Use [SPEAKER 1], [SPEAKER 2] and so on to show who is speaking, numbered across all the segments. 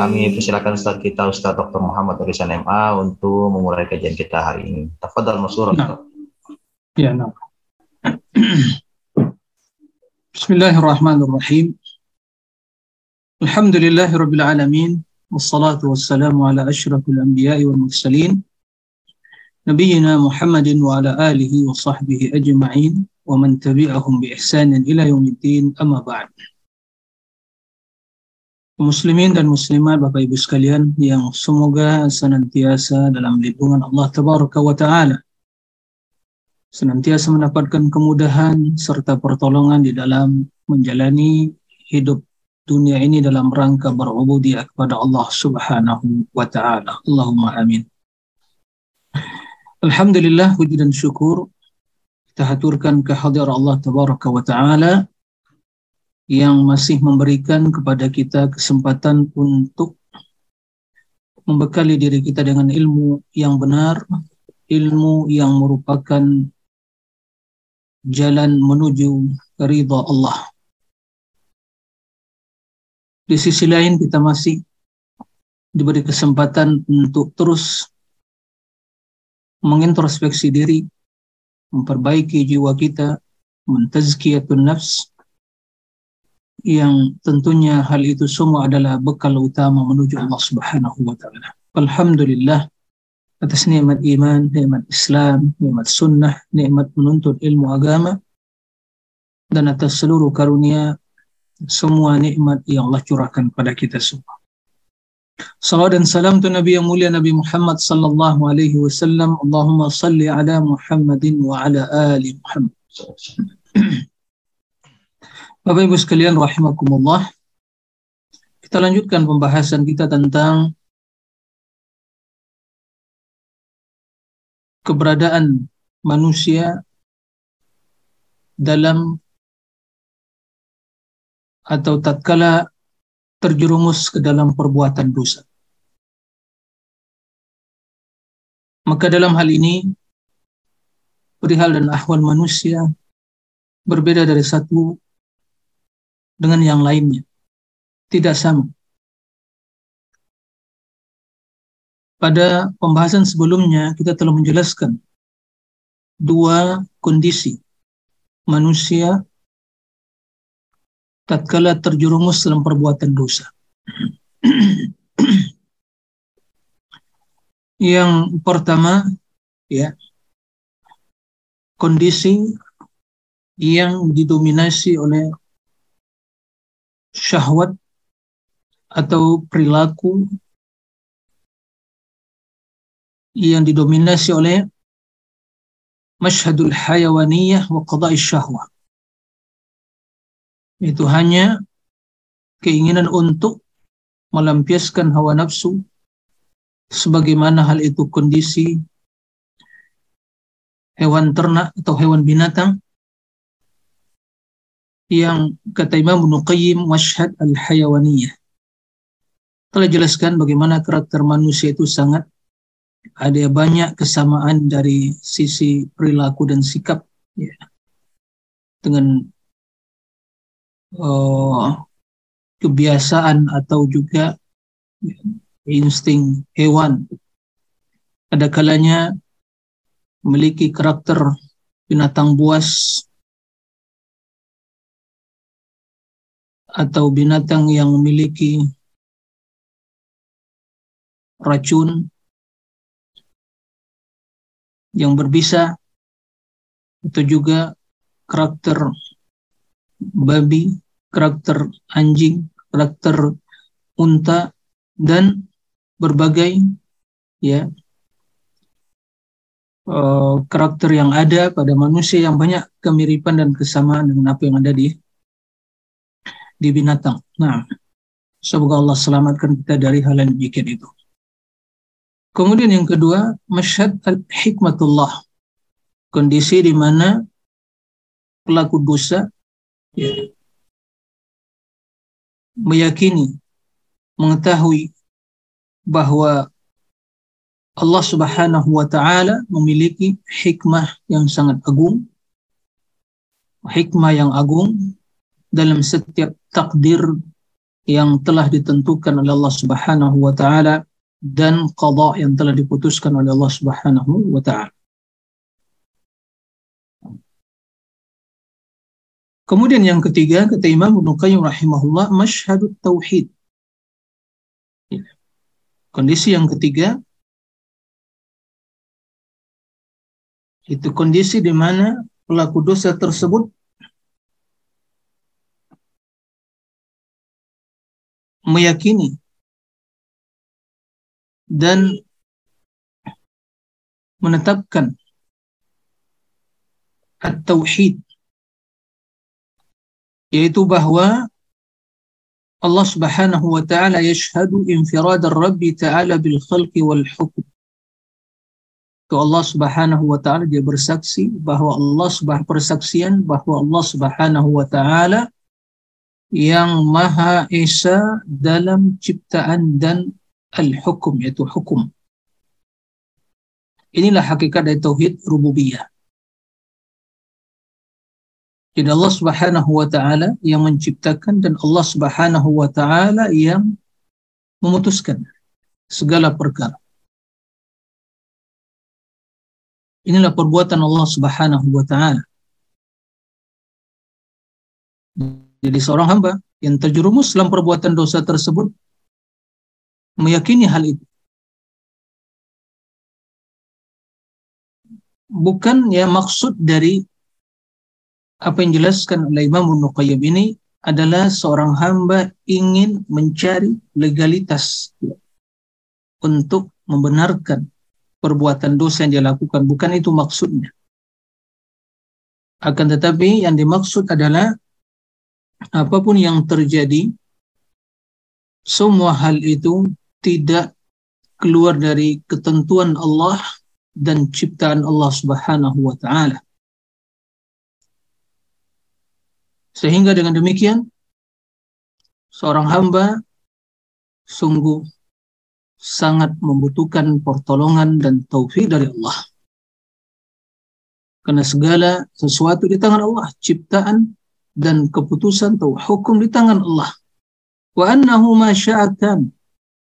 [SPEAKER 1] Kami persilakan Ustaz kita Ustaz Dr. Muhammad Arisan MA untuk memulai kajian kita hari ini. Tafadhal Masur.
[SPEAKER 2] Nah. Ya, nah. Bismillahirrahmanirrahim. Alhamdulillahi rabbil alamin. Wassalatu wassalamu ala asyrafil anbiya'i wal mursalin. Nabiyyina Muhammadin wa ala alihi wa sahbihi ajma'in wa man tabi'ahum bi ihsanin ila yaumiddin amma ba'd. Muslimin dan muslimat Bapak Ibu sekalian yang semoga senantiasa dalam lindungan Allah Tabaraka wa Ta'ala senantiasa mendapatkan kemudahan serta pertolongan di dalam menjalani hidup dunia ini dalam rangka berubudiyah kepada Allah Subhanahu wa taala. Allahumma amin. Alhamdulillah puji dan syukur kita haturkan kehadiran Allah tabaraka wa taala yang masih memberikan kepada kita kesempatan untuk membekali diri kita dengan ilmu yang benar, ilmu yang merupakan jalan menuju ridha Allah. Di sisi lain kita masih diberi kesempatan untuk terus mengintrospeksi diri, memperbaiki jiwa kita, mentazkiyatun nafs, yang tentunya hal itu semua adalah bekal utama menuju Allah Subhanahu wa taala. Alhamdulillah atas nikmat iman, nikmat Islam, nikmat sunnah, nikmat menuntut ilmu agama dan atas seluruh karunia semua nikmat yang Allah curahkan kepada kita semua. Salam dan salam tu Nabi yang mulia Nabi Muhammad sallallahu alaihi wasallam. Allahumma salli ala Muhammadin wa ala ali Muhammad. Bapak Ibu sekalian rahimakumullah. Kita lanjutkan pembahasan kita tentang keberadaan manusia dalam atau tatkala terjerumus ke dalam perbuatan dosa. Maka dalam hal ini perihal dan ahwal manusia berbeda dari satu dengan yang lainnya. Tidak sama. Pada pembahasan sebelumnya kita telah menjelaskan dua kondisi manusia tatkala terjerumus dalam perbuatan dosa. Yang pertama ya kondisi yang didominasi oleh syahwat atau perilaku yang didominasi oleh masyhadul hayawaniyah wa qada'i syahwah. Itu hanya keinginan untuk melampiaskan hawa nafsu sebagaimana hal itu kondisi hewan ternak atau hewan binatang yang kata Imam Ibnu Qayyim masyhad al-hayawaniyah telah jelaskan bagaimana karakter manusia itu sangat ada banyak kesamaan dari sisi perilaku dan sikap ya. dengan uh, kebiasaan atau juga ya, insting hewan ada kalanya memiliki karakter binatang buas atau binatang yang memiliki racun yang berbisa atau juga karakter babi, karakter anjing, karakter unta dan berbagai ya uh, karakter yang ada pada manusia yang banyak kemiripan dan kesamaan dengan apa yang ada di di binatang. Nah, semoga Allah selamatkan kita dari hal yang demikian itu. Kemudian yang kedua, masyad al-hikmatullah. Kondisi di mana pelaku dosa ya, meyakini, mengetahui bahwa Allah Subhanahu wa taala memiliki hikmah yang sangat agung, hikmah yang agung dalam setiap takdir yang telah ditentukan oleh Allah Subhanahu wa taala dan qada yang telah diputuskan oleh Allah Subhanahu wa taala. Kemudian yang ketiga kata Imam Ibnu Qayyim rahimahullah masyhadut tauhid. Kondisi yang ketiga itu kondisi di mana pelaku dosa tersebut meyakini dan menetapkan at-tauhid yaitu bahwa Allah Subhanahu wa taala yashhadu infirad ar-rabb ta'ala bil khalqi wal hukm. Itu Allah Subhanahu wa taala dia bersaksi bahwa Allah subhanahu persaksian bahwa Allah Subhanahu wa taala yang Maha Esa dalam ciptaan dan al-hukum yaitu hukum. Inilah hakikat dari tauhid rububiyah. Jadi Allah Subhanahu wa taala yang menciptakan dan Allah Subhanahu wa taala yang memutuskan segala perkara. Inilah perbuatan Allah Subhanahu wa taala. Jadi seorang hamba yang terjerumus dalam perbuatan dosa tersebut meyakini hal itu. Bukan ya maksud dari apa yang dijelaskan oleh Imam Ibnu Qayyim ini adalah seorang hamba ingin mencari legalitas untuk membenarkan perbuatan dosa yang dia lakukan. Bukan itu maksudnya. Akan tetapi yang dimaksud adalah apa pun yang terjadi, semua hal itu tidak keluar dari ketentuan Allah dan ciptaan Allah Subhanahu wa taala. Sehingga dengan demikian seorang hamba sungguh sangat membutuhkan pertolongan dan taufik dari Allah. Karena segala sesuatu di tangan Allah, ciptaan dan keputusan atau hukum di tangan Allah. Wa annahu ma sya'atan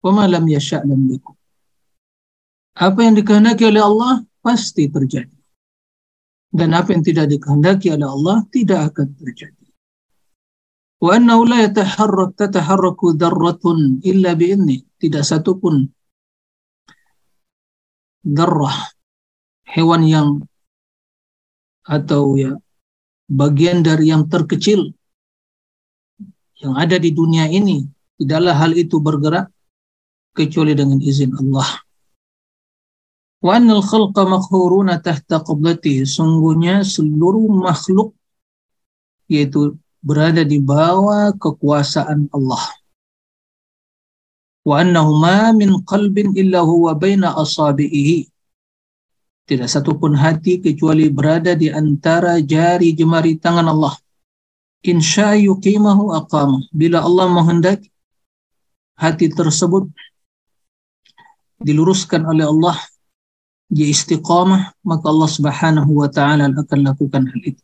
[SPEAKER 2] wa ma lam yasha' lam. Apa yang dikehendaki oleh Allah pasti terjadi. Dan apa yang tidak dikehendaki oleh Allah tidak akan terjadi. Wa annahu la yataharrak tataharraku dzarratun illa bi'inni. Tidak satu pun darrah hewan yang atau ya bagian dari yang terkecil yang ada di dunia ini tidaklah hal itu bergerak kecuali dengan izin Allah. Wa annal khalqa makhuruna tahta qablatihi. Sungguhnya seluruh makhluk yaitu berada di bawah kekuasaan Allah. Wa annahu ma min qalbin illa huwa baina asabihi. Tidak satu pun hati kecuali berada di antara jari jemari tangan Allah. Insya yuqimahu aqamah. Bila Allah menghendaki hati tersebut diluruskan oleh Allah dia istiqamah maka Allah Subhanahu wa taala akan lakukan hal itu.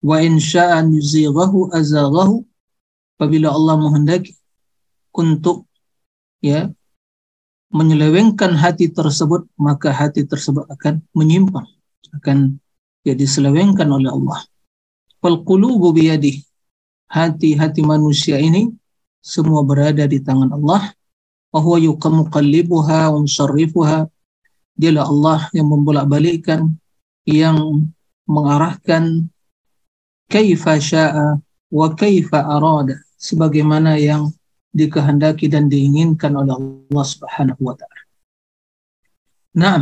[SPEAKER 2] Wa in syaa yuzighahu apabila Allah menghendaki untuk ya menyelewengkan hati tersebut maka hati tersebut akan menyimpang akan ya diselewengkan oleh Allah. Wal qulubu hati-hati manusia ini semua berada di tangan Allah wa huwa yuqallibuha wa musarrifuha dialah Allah yang membolak-balikkan yang mengarahkan kaifa sya'a wa kaifa arada sebagaimana yang dikehendaki dan diinginkan oleh Allah Subhanahu wa taala. Nah,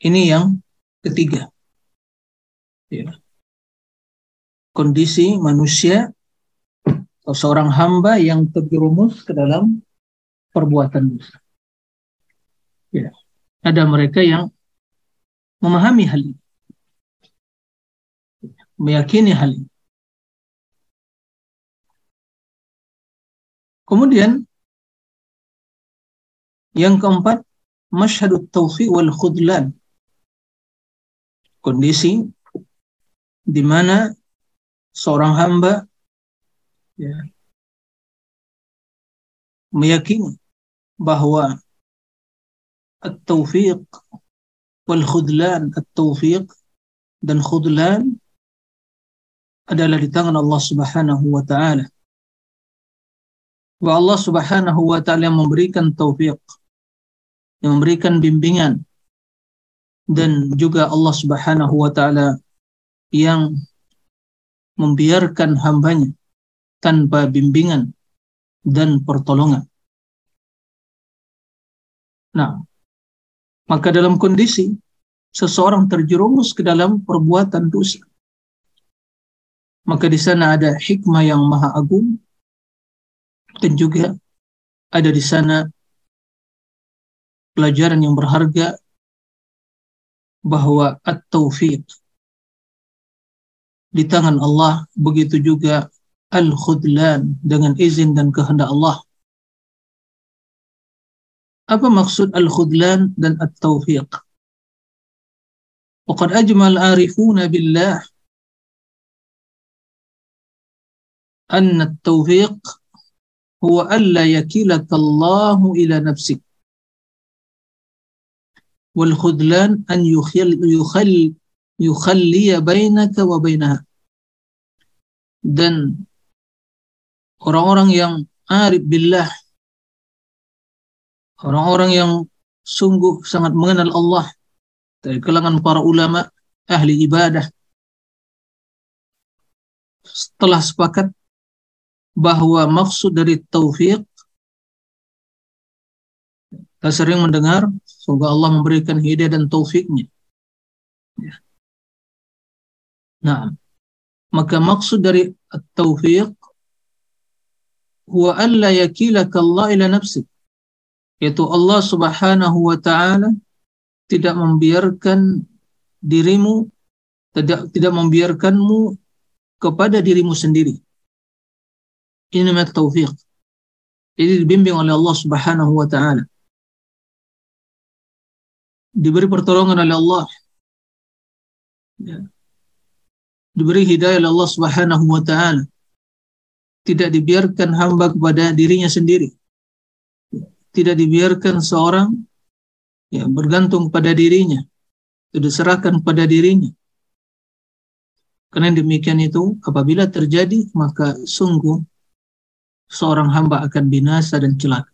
[SPEAKER 2] ini yang ketiga. Ya. Kondisi manusia atau seorang hamba yang terjerumus ke dalam perbuatan dosa. Ya. Ada mereka yang memahami hal ini meyakini hal ini. Kemudian yang keempat, masyhadut taufiq wal khudlan. Kondisi di mana seorang hamba ya, meyakini bahwa at-taufiq wal khudlan, at-taufiq dan khudlan adalah di tangan Allah Subhanahu wa taala. Wa Allah Subhanahu wa taala yang memberikan taufik, yang memberikan bimbingan dan juga Allah Subhanahu wa taala yang membiarkan hambanya tanpa bimbingan dan pertolongan. Nah, maka dalam kondisi seseorang terjerumus ke dalam perbuatan dosa, maka di sana ada hikmah yang maha agung dan juga ada di sana pelajaran yang berharga bahwa at-taufiq di tangan Allah begitu juga al-khudlan dengan izin dan kehendak Allah Apa maksud al-khudlan dan at-taufiq? Waqad ajmal arifuna billah أن التوفيق هو ألا يكلك الله إلى نفسك والخذلان أن يخل يخل يخلي بينك وبينها dan orang-orang yang arif billah orang-orang yang sungguh sangat mengenal Allah. Dari kalangan para ulama ahli ibadah. Setelah sepakat bahwa maksud dari taufik kita sering mendengar semoga Allah memberikan hidayah dan taufiknya ya. nah maka maksud dari taufik huwa alla yakilaka Allah ila nafsik yaitu Allah subhanahu wa ta'ala tidak membiarkan dirimu tidak tidak membiarkanmu kepada dirimu sendiri ini taufik. Jadi dibimbing oleh Allah Subhanahu wa taala. Diberi pertolongan oleh Allah. Ya. Diberi hidayah oleh Allah Subhanahu wa taala. Tidak dibiarkan hamba kepada dirinya sendiri. Tidak dibiarkan seorang ya bergantung pada dirinya. Tidak diserahkan pada dirinya. Karena demikian itu apabila terjadi maka sungguh seorang hamba akan binasa dan celaka.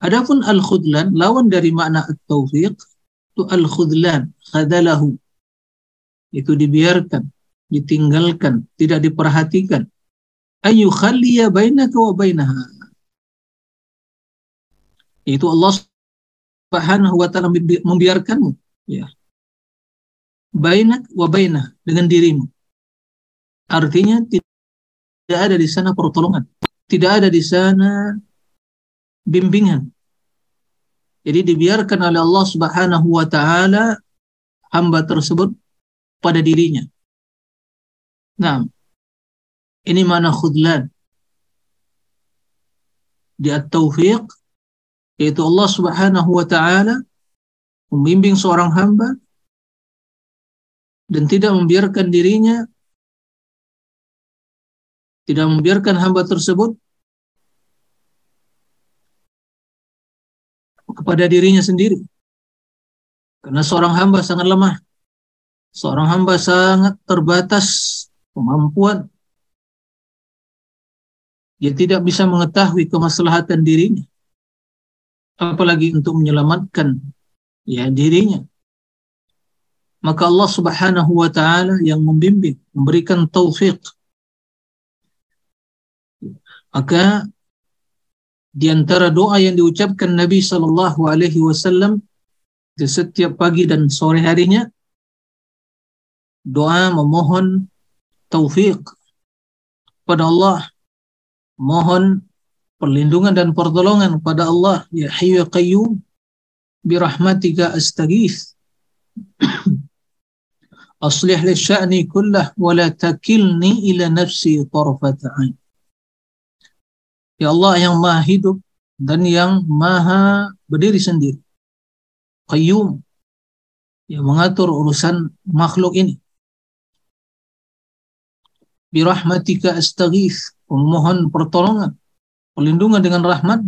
[SPEAKER 2] Adapun al-khudlan, lawan dari makna at-taufiq, itu al-khudlan, khadalahu. Itu dibiarkan, ditinggalkan, tidak diperhatikan. Ayu khaliya bainaka wa bainaha. Itu Allah Subhanahu wa taala membiarkanmu, ya. Bainak wa bainah dengan dirimu. Artinya tidak ada di sana pertolongan, tidak ada di sana bimbingan. Jadi dibiarkan oleh Allah Subhanahu wa taala hamba tersebut pada dirinya. Nah, ini mana khudlan. Di at-taufiq yaitu Allah Subhanahu wa taala membimbing seorang hamba dan tidak membiarkan dirinya tidak membiarkan hamba tersebut kepada dirinya sendiri. Karena seorang hamba sangat lemah. Seorang hamba sangat terbatas kemampuan. Dia tidak bisa mengetahui kemaslahatan dirinya. Apalagi untuk menyelamatkan ya dirinya. Maka Allah Subhanahu wa taala yang membimbing, memberikan taufik maka di antara doa yang diucapkan Nabi Shallallahu Alaihi Wasallam di setiap pagi dan sore harinya, doa memohon taufik pada Allah, mohon perlindungan dan pertolongan pada Allah, ya Hayyu ya Qayyum, birahmatika astaghith. Aslih li sya'ni kullah wa la takilni ila nafsi tarfata ain. Ya Allah yang maha hidup dan yang maha berdiri sendiri. Qayyum. Yang mengatur urusan makhluk ini. Birahmatika astaghith. Memohon pertolongan. Perlindungan dengan rahmat.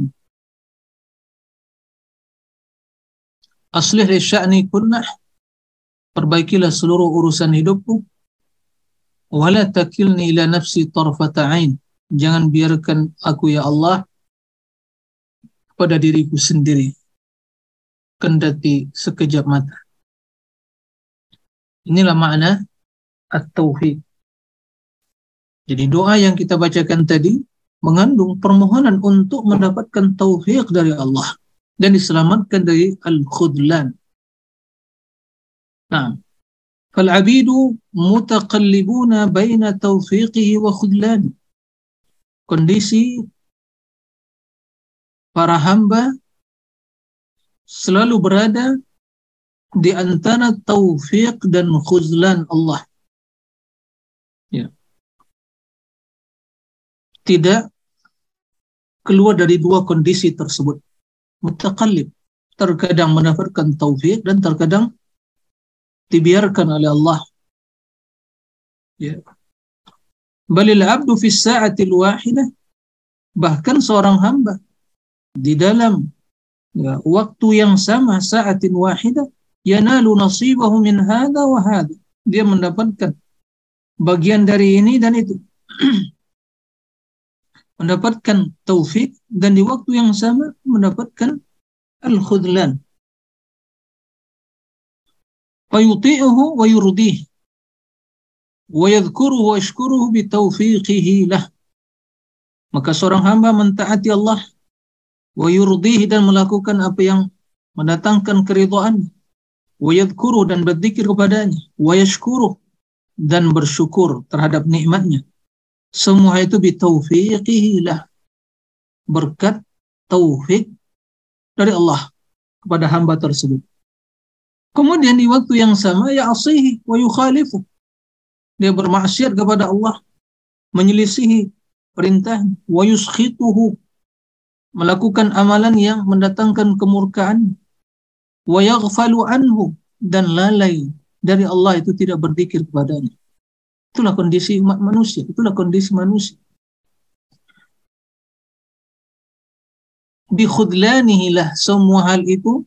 [SPEAKER 2] Aslih li sya'ni kunnah. Perbaikilah seluruh urusan hidupku. Wala takilni ila nafsi tarfata ain. Jangan biarkan aku ya Allah pada diriku sendiri kendati sekejap mata. Inilah makna at-tauhid. Jadi doa yang kita bacakan tadi mengandung permohonan untuk mendapatkan taufiq dari Allah dan diselamatkan dari al-khudlan. Nah, mutaqallibuna baina taufiqihi wa khudlani. Kondisi para hamba selalu berada di antara taufik dan khuzlan Allah. Ya. Tidak keluar dari dua kondisi tersebut. Mutakallib. Terkadang mendapatkan taufik dan terkadang dibiarkan oleh Allah. Ya. Balil abdu fi sa'atil wahidah bahkan seorang hamba di dalam ya, waktu yang sama saatin wahidah yanalu nasibahu min hadha wa hadha dia mendapatkan bagian dari ini dan itu mendapatkan taufik dan di waktu yang sama mendapatkan al-khudlan. Fayuti'uhu wa yurdih. Wa yadhkuruhu wa lah. Maka seorang hamba mentaati Allah wa dan melakukan apa yang mendatangkan keridhaan wa dan berzikir kepadanya wa dan bersyukur terhadap nikmatnya semua itu bitaufiqihi lah. Berkat taufik dari Allah kepada hamba tersebut. Kemudian di waktu yang sama ya asihi wa yukhalifu. Dia bermaksiat kepada Allah menyelisihi perintah wa yuskhituhu. Melakukan amalan yang mendatangkan kemurkaan wa yaghfalu anhu. Dan lalai dari Allah itu tidak berzikir kepadanya. Itulah kondisi umat manusia, itulah kondisi manusia. Bi khudlanihi lah semua hal itu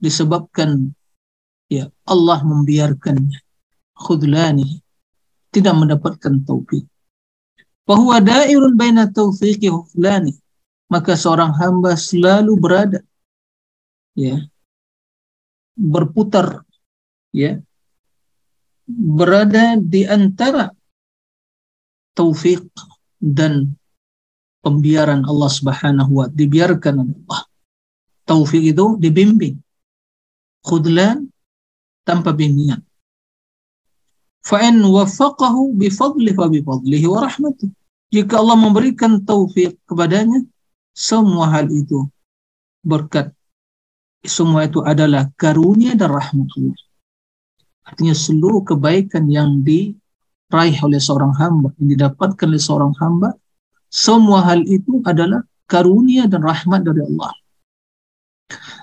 [SPEAKER 2] disebabkan ya Allah membiarkannya. Khudlani tidak mendapatkan taufik. Bahwa dairun baina taufiqi khudlani maka seorang hamba selalu berada ya berputar ya berada di antara taufik dan pembiaran Allah Subhanahu wa dibiarkan Allah. Taufik itu dibimbing. Khudlan tanpa bimbingan. Fa'in waffaqahu bifadli fa bifadlihi wa. Jika Allah memberikan taufik kepadanya, semua hal itu berkat semua itu adalah karunia dan rahmat Allah. Artinya seluruh kebaikan yang diraih oleh seorang hamba, yang didapatkan oleh seorang hamba, semua hal itu adalah karunia dan rahmat dari Allah.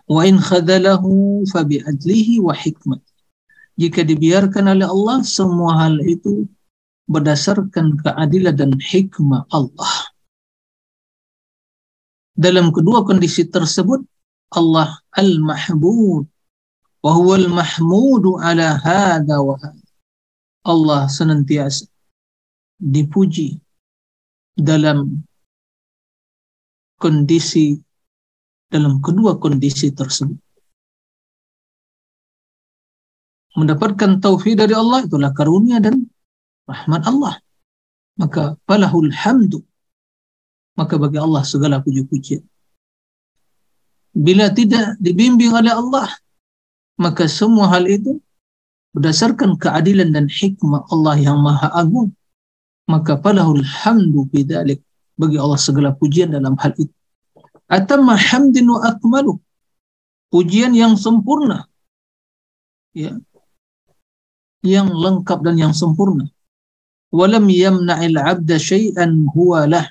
[SPEAKER 2] Wa in khadalahu fabi adlihi wa hikmat. Jika dibiarkan oleh Allah, semua hal itu berdasarkan keadilan dan hikmah Allah. Dalam kedua kondisi tersebut Allah al-mahmud wa huwa al-mahmudu ala hada wa. Allah senantiasa dipuji dalam kondisi dalam kedua kondisi tersebut. Mendapatkan taufik dari Allah itulah karunia dan rahmat Allah. Maka falahul hamdu maka bagi Allah segala puji-pujian. Bila tidak dibimbing oleh Allah, maka semua hal itu berdasarkan keadilan dan hikmah Allah yang maha agung, maka falahul hamdu bidzalik bagi Allah segala pujian dalam hal itu. Atamma hamdin wa akmalu. Pujian yang sempurna. Ya. Yang lengkap dan yang sempurna. Walam yamna'il 'abda syai'an huwa lah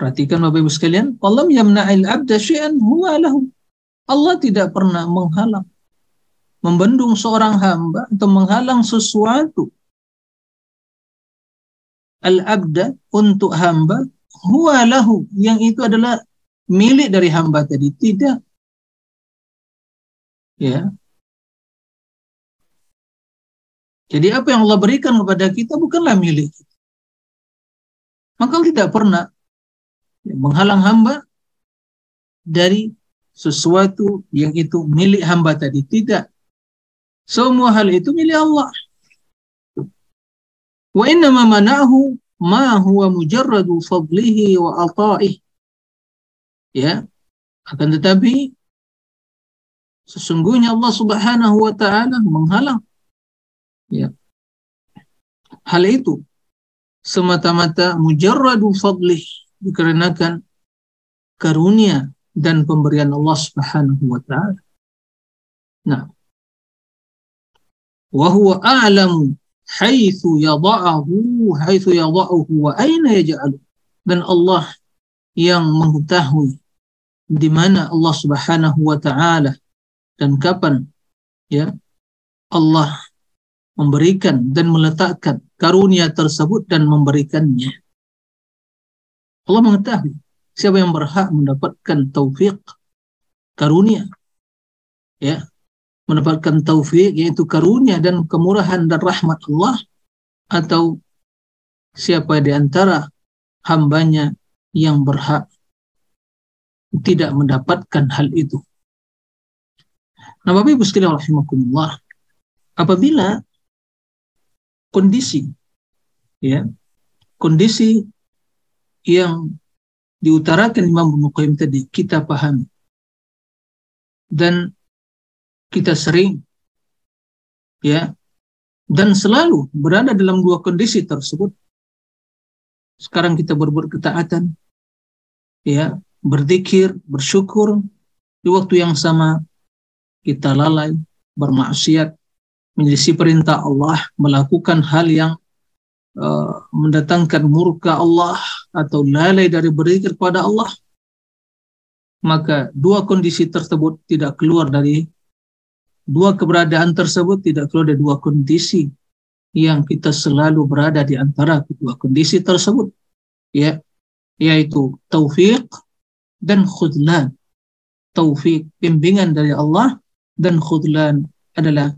[SPEAKER 2] Perhatikan Bapak Ibu sekalian, Allah yamna'il abda syai'an huwa lahu. Allah tidak pernah menghalang, membendung seorang hamba atau menghalang sesuatu. Al-abda untuk hamba huwa lahu. Yang itu adalah milik dari hamba tadi. Tidak. Ya. Jadi apa yang Allah berikan kepada kita bukanlah milik kita. Maka tidak pernah ya, menghalang hamba dari sesuatu yang itu milik hamba tadi tidak semua hal itu milik Allah Wa innama manahu ma huwa mujarradu fadlihi wa ata'ih. Ya. Akan tetapi sesungguhnya Allah Subhanahu wa taala menghalang ya. Hal itu semata-mata mujarradu fadlih dikarenakan karunia dan pemberian Allah Subhanahu wa taala. Nah, wa huwa a'lamu haitsu yada'ahu haitsu yada'uhu wa aina yaj'alu dan Allah yang mengetahui di mana Allah Subhanahu wa taala dan kapan ya Allah memberikan dan meletakkan karunia tersebut dan memberikannya. Allah mengetahui siapa yang berhak mendapatkan taufik karunia ya mendapatkan taufik yaitu karunia dan kemurahan dan rahmat Allah atau siapa di antara hambanya yang berhak tidak mendapatkan hal itu. Nah, Bapak Ibu sekalian rahimakumullah, apabila kondisi ya, kondisi yang diutarakan Imam Ibnu Qayyim tadi kita pahami dan kita sering ya dan selalu berada dalam dua kondisi tersebut. Sekarang kita berbuat ketaatan, ya, berzikir, bersyukur, di waktu yang sama kita lalai, bermaksiat, menyelisih perintah Allah, melakukan hal yang uh, mendatangkan murka Allah atau lalai dari berzikir kepada Allah, maka dua kondisi tersebut tidak keluar dari dua keberadaan tersebut tidak perlu ada dua kondisi yang kita selalu berada di antara kedua kondisi tersebut ya yaitu taufik dan khudlan. Taufik bimbingan dari Allah dan khudlan adalah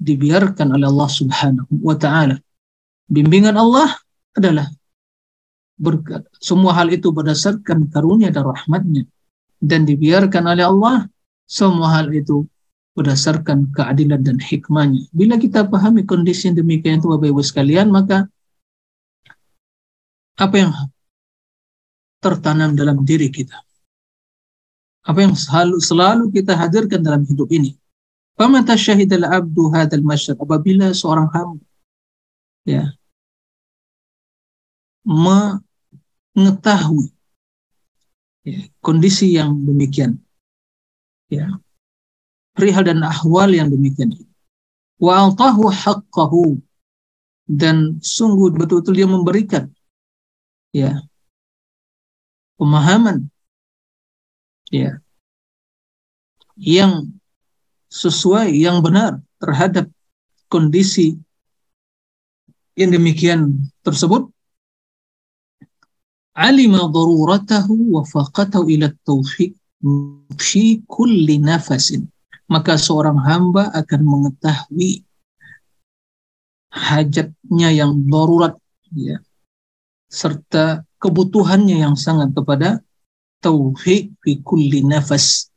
[SPEAKER 2] dibiarkan oleh Allah Subhanahu wa taala bimbingan Allah adalah berkat semua hal itu berdasarkan karunia dan rahmatnya dan dibiarkan oleh Allah semua hal itu berdasarkan keadilan dan hikmahnya. Bila kita pahami kondisi yang demikian itu Bapak Ibu sekalian, maka apa yang tertanam dalam diri kita? Apa yang selalu, selalu kita hadirkan dalam hidup ini? Pamata syahidal abdu hadal masyar. Apabila seorang hamba ya, mengetahui. Ya, kondisi yang demikian, ya, perihal dan ahwal yang demikian. Wa atahu haqqahu. Dan sungguh betul-betul dia memberikan. Ya. Pemahaman. Ya. Yang sesuai yang benar terhadap kondisi yang demikian tersebut alima daruratahu wa faqatahu ila taufiq fi kulli nafasin. Maka seorang hamba akan mengetahui hajatnya yang darurat ya serta kebutuhannya yang sangat kepada tauhid fi kulli nafas.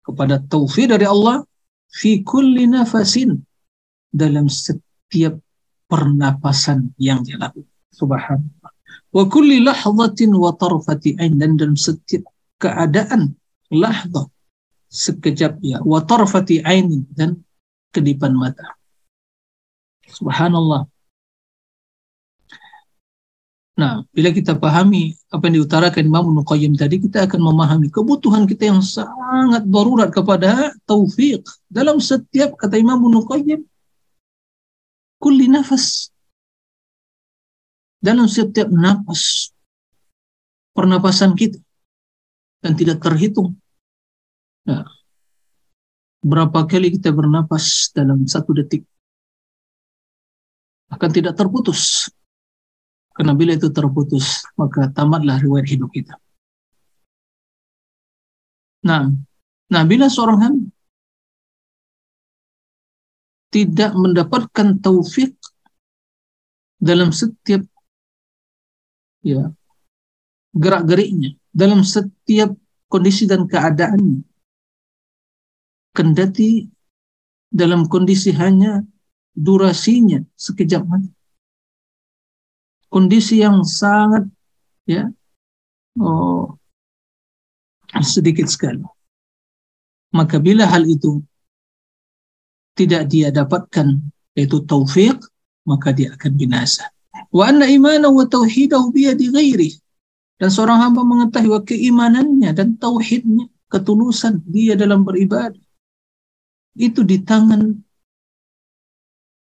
[SPEAKER 2] Kepada tauhid dari Allah fi kulli nafasin dalam setiap pernapasan yang dia lakukan. Subhanallah. Wa kulli lahzatin wa tarfati ain. Dan dalam setiap keadaan lahzah sekejap ya. Wa tarfati aini dan kedipan mata. Subhanallah. Nah, bila kita pahami apa yang diutarakan Imam Ibnu tadi, kita akan memahami kebutuhan kita yang sangat darurat kepada taufik dalam setiap kata Imam Ibnu Qayyim. Kulli nafas. Dalam setiap nafas. pernapasan kita dan tidak terhitung. Nah, berapa kali kita bernapas dalam satu detik akan tidak terputus. Karena bila itu terputus, maka tamatlah riwayat hidup kita. Nah, nah bila seorang hamba tidak mendapatkan taufik dalam setiap ya gerak-geriknya, dalam setiap kondisi dan keadaannya. Kendati dalam kondisi hanya durasinya sekejap mata. Kondisi yang sangat ya oh, sedikit sekali. Maka bila hal itu tidak dia dapatkan yaitu taufik, maka dia akan binasa. Wa anna imanahu wa tauhidahu. Dan seorang hamba mengetahui keimanannya dan tauhidnya, ketulusan dia dalam beribadah, itu di tangan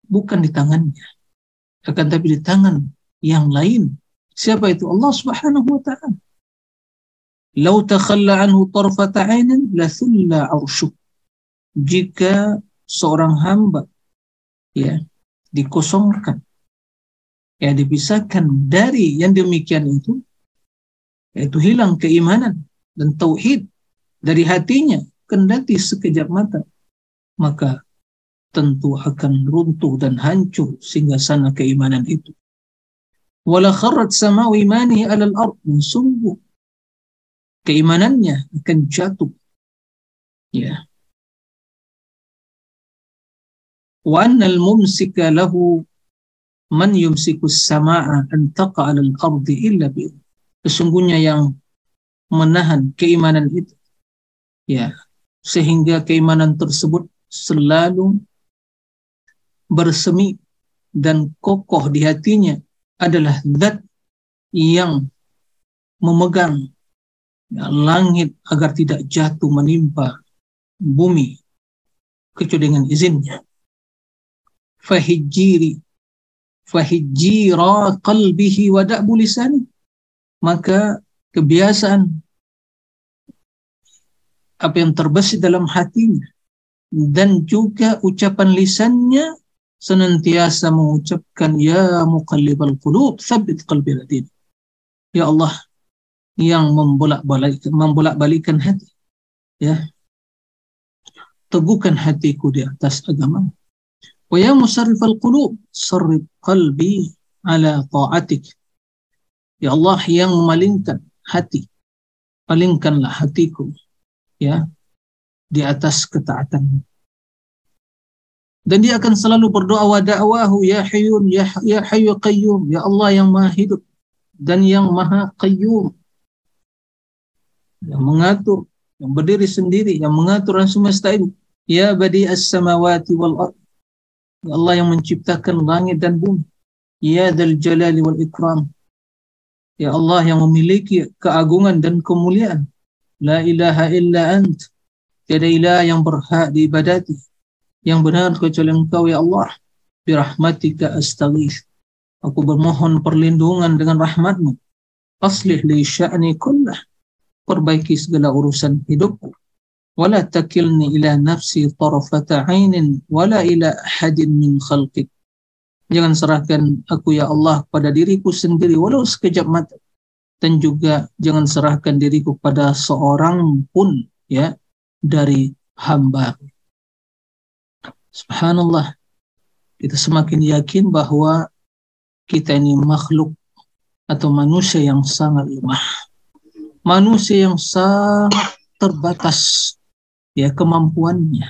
[SPEAKER 2] bukan di tangannya. Akan tapi di tangan yang lain. Siapa itu? Allah Subhanahu wa taala. Lau takhalla anhu tarfata 'ainin la jika seorang hamba ya dikosongkan ya dipisahkan dari yang demikian itu yaitu hilang keimanan dan tauhid dari hatinya kendati sekejap mata maka tentu akan runtuh dan hancur sehingga sana keimanan itu. Wala kharrat sama'u imani alal ard sungguh keimanannya akan jatuh. Ya. Wa annal mumsika lahu man sama'a an alal ardi illa bi Sesungguhnya yang menahan keimanan itu ya sehingga keimanan tersebut selalu bersemi dan kokoh di hatinya adalah zat yang memegang langit agar tidak jatuh menimpa bumi kecuali dengan izinnya. Fahijiri fahijira qalbihi wa da'bu lisani. Maka kebiasaan apa yang terbesit dalam hatinya dan juga ucapan lisannya senantiasa mengucapkan ya muqallibal qulub tsabbit qalbi ladin ya Allah yang membolak-balikan membolak-balikan hati ya. Teguhkan hatiku di atas agama wa ya musarrifal qulub sarrif qalbi ala ta'atik. Ya Allah yang memalingkan hati palingkanlah hatiku ya di atas ketaatan. Dan dia akan selalu berdoa wa da'wahu ya hayyun ya ya hayyu qayyum ya Allah yang maha hidup dan yang maha qayyum. Yang mengatur yang berdiri sendiri yang mengatur semesta ini. Ya badi as-samawati wal ard Allah yang menciptakan langit dan bumi. Ya dzal jalali wal ikram. Ya Allah yang memiliki keagungan dan kemuliaan. La ilaha illa ant. Tiada ilah yang berhak diibadati. Yang benar kecuali engkau ya Allah. Birahmatika astaghith. Aku bermohon perlindungan dengan rahmatmu. Aslih li sya'ni kullah. Perbaiki segala urusan hidupku wala takilni ila nafsi tarfata ainin wala ila ahadin min khalqik jangan serahkan aku ya Allah pada diriku sendiri walau sekejap mata. Dan juga jangan serahkan diriku pada seorang pun ya dari hamba. Subhanallah, kita semakin yakin bahwa kita ini makhluk atau manusia yang sangat lemah. Manusia yang sangat terbatas ya kemampuannya.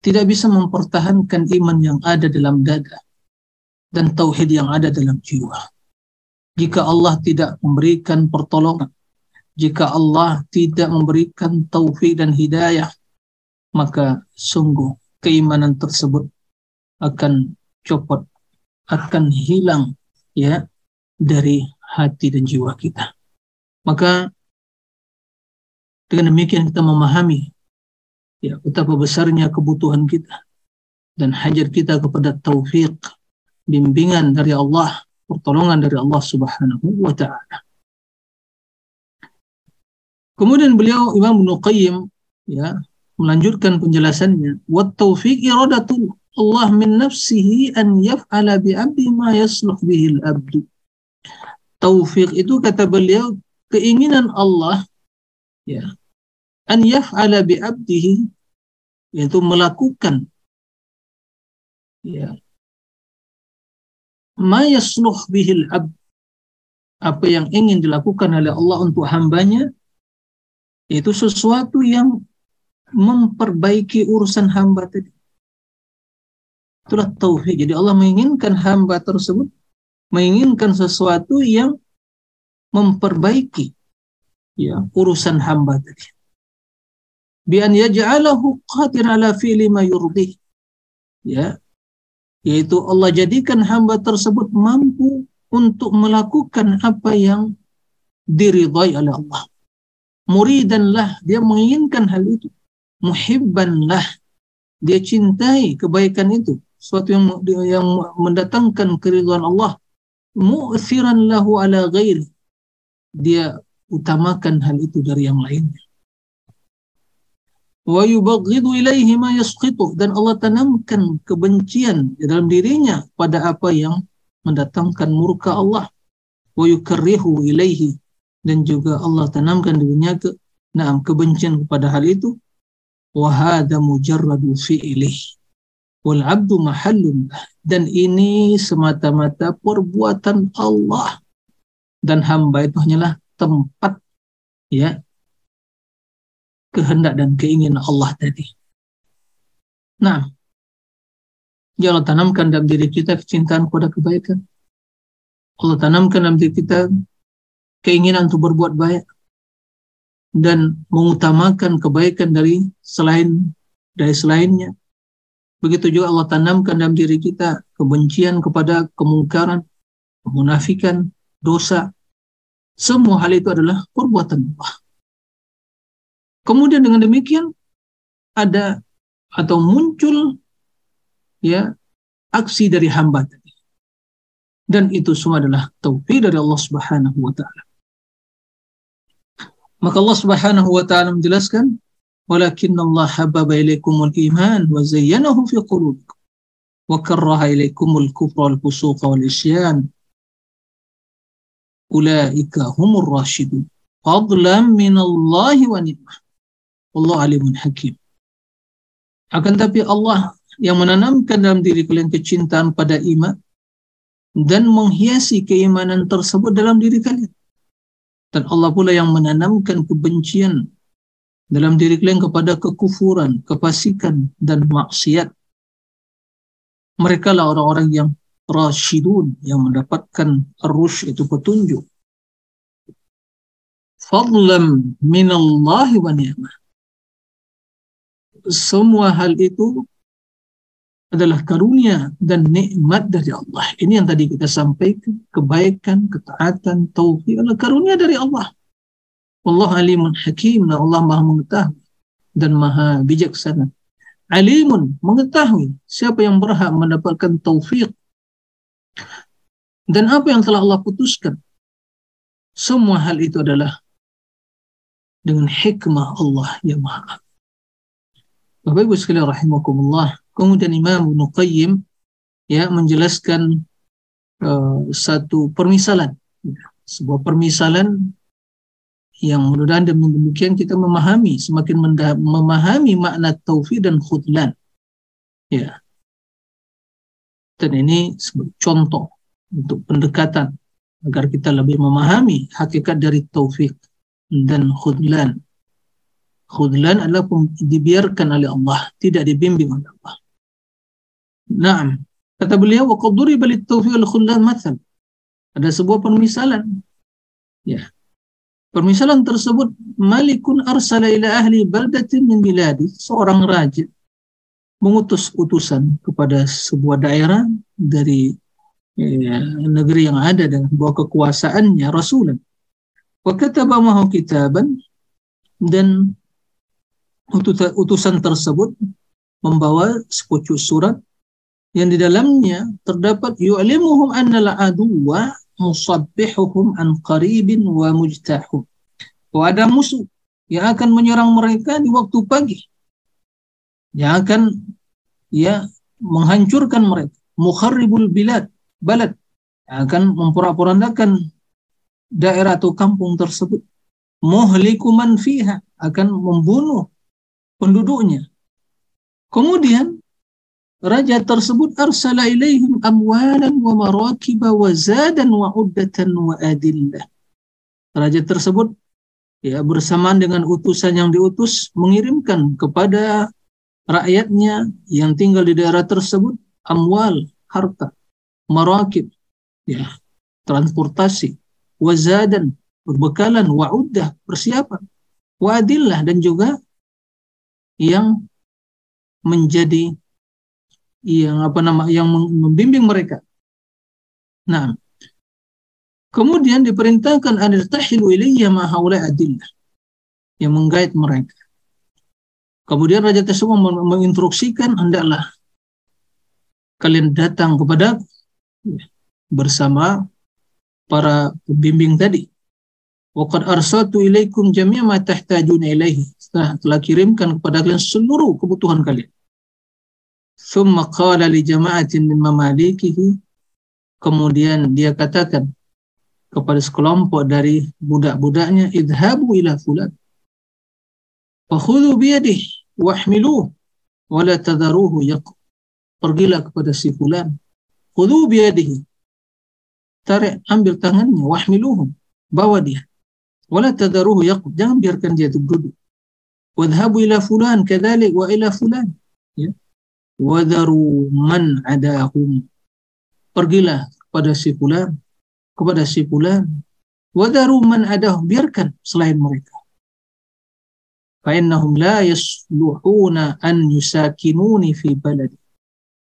[SPEAKER 2] Tidak bisa mempertahankan iman yang ada dalam dada dan tauhid yang ada dalam jiwa. Jika Allah tidak memberikan pertolongan, jika Allah tidak memberikan taufik dan hidayah, maka sungguh keimanan tersebut akan copot, akan hilang ya dari hati dan jiwa kita. Maka dengan demikian kita memahami ya betapa besarnya kebutuhan kita dan hajat kita kepada taufik, bimbingan dari Allah, pertolongan dari Allah Subhanahu wa taala. Kemudian beliau Imam Ibnu Qayyim ya melanjutkan penjelasannya wa taufiq iradatul Allah min nafsihi an yaf'ala bi 'abdi ma yasluh bihi al-'abdu. Taufik itu kata beliau keinginan Allah ya an yaf'ala bi 'abdihi yaitu melakukan ya ma yasluh bihi al-'abd apa yang ingin dilakukan oleh Allah untuk hambanya itu sesuatu yang memperbaiki urusan hamba tadi. Itulah tauhid. Jadi Allah menginginkan hamba tersebut menginginkan sesuatu yang memperbaiki ya urusan hamba tadi. Bi an yaj'alahu qadir ala fi'li ma yurdi. Ya. Yaitu Allah jadikan hamba tersebut mampu untuk melakukan apa yang diridhai oleh Allah. Muridanlah dia menginginkan hal itu. Muhibbanlah dia cintai kebaikan itu. Suatu yang yang mendatangkan keridhaan Allah. Mu'thiran lahu ala ghairi. Dia utamakan hal itu dari yang lainnya wa yubaghidu ilaihi ma dan Allah tanamkan kebencian di dalam dirinya pada apa yang mendatangkan murka Allah. wa yukarrihu ilaihi dan juga Allah tanamkan dirinya ke nah, kebencian kepada hal itu. wa hadza mujarradu wal dan ini semata-mata perbuatan Allah. Dan hamba itu hanyalah tempat ya kehendak dan keinginan Allah tadi. Nah, ya Allah tanamkan dalam diri kita kecintaan kepada kebaikan. Allah tanamkan dalam diri kita keinginan untuk berbuat baik dan mengutamakan kebaikan dari selain dari selainnya. Begitu juga Allah tanamkan dalam diri kita kebencian kepada kemungkaran, kemunafikan, dosa. Semua hal itu adalah perbuatan Allah. Kemudian dengan demikian ada atau muncul ya aksi dari hamba tadi. Dan itu semua adalah taufik dari Allah Subhanahu wa taala. Maka Allah Subhanahu wa taala menjelaskan, "Walakinna Allah habbaba ilaikumul iman wa zayyanahu fi qulubikum wa karraha ilaikumul kufra wal fusuqa wal isyan." Ulaika humur rasyidun. Fadlan min Allah wa ni'mah. Allah alimun hakim. Akan tapi Allah yang menanamkan dalam diri kalian kecintaan pada iman dan menghiasi keimanan tersebut dalam diri kalian. Dan Allah pula yang menanamkan kebencian dalam diri kalian kepada kekufuran, kefasikan, dan maksiat. Mereka lah orang-orang yang rasyidun, yang mendapatkan arus itu petunjuk. Fadlam minallahi wa ni'mah. Semua hal itu adalah karunia dan nikmat dari Allah. Ini yang tadi kita sampaikan, kebaikan, ketaatan, taufik adalah karunia dari Allah. Allah alimun hakim Allah maha mengetahui dan maha bijaksana. Alimun mengetahui siapa yang berhak mendapatkan taufik dan apa yang telah Allah putuskan. Semua hal itu adalah dengan hikmah Allah yang maha. Bapak Ibu sekalian rahimakumullah, Kemudian Imam Ibn Qayyim ya menjelaskan uh, satu permisalan, ya, sebuah permisalan yang mudah-mudahan demikian kita memahami semakin memahami makna taufik dan khudlan. Ya. Dan ini sebagai contoh untuk pendekatan agar kita lebih memahami hakikat dari taufik dan khudlan. Khudlan adalah dibiarkan oleh Allah, tidak dibimbing oleh Allah. Naam. Kata beliau, wa qad duriba lit-tawfiq al-khullan mathal. Ada sebuah permisalan. Ya. Permisalan tersebut Malikun arsala ila ahli baldatin min biladi, seorang raja mengutus utusan kepada sebuah daerah dari ya, negeri yang ada dengan bawah kekuasaannya Rasulullah. Wa kataba mahu kitaban dan utusan tersebut membawa sepucuk surat yang di dalamnya terdapat yu'limuhum anna al-aduwa musabbihuhum an qaribin wa mujtahum. Bahwa ada musuh yang akan menyerang mereka di waktu pagi. Yang akan ya menghancurkan mereka. Mukharribul bilad balad. Yang akan memporak-porandakan daerah atau kampung tersebut. Muhliku man fiha. Akan membunuh penduduknya. Kemudian raja tersebut arsala ilaihim amwalan wa marakiba wa zadan wa uddatan wa adillah. Raja tersebut ya bersamaan dengan utusan yang diutus mengirimkan kepada rakyatnya yang tinggal di daerah tersebut amwal harta marakib ya transportasi wazadan berbekalan wa'uddah persiapan wa'adillah dan juga yang menjadi yang apa nama yang membimbing mereka. Nah, kemudian diperintahkan an tahilu ilayya ma haula adillah yang menggait mereka. Kemudian raja tersebut menginstruksikan hendaklah kalian datang kepada bersama para pembimbing tadi. Waqad arsaltu ilaikum jami'a ma tahtajuna ilaihi. Setelah telah kirimkan kepada kalian seluruh kebutuhan kalian. Thumma qala li jama'atin min mamalikihi. Kemudian dia katakan kepada sekelompok dari budak-budaknya, idhabu ila fulan. Fakhudhu biyadih wahmiluh wala tadaruhu yaqub. Pergilah kepada si fulan. Khudhu biyadihi. Tarik, ambil tangannya, wahmiluhum. Bawa dia. Wala tadaruhu yaqub. Jangan biarkan dia duduk. Wadhabu ila fulan kadhalik wa ila fulan. Ya. wadaru man adahum pergilah kepada si fulan kepada si fulan. wadaru man adahum biarkan selain mereka. fa'innahum la yasluhuna an yusakinuni fi baladi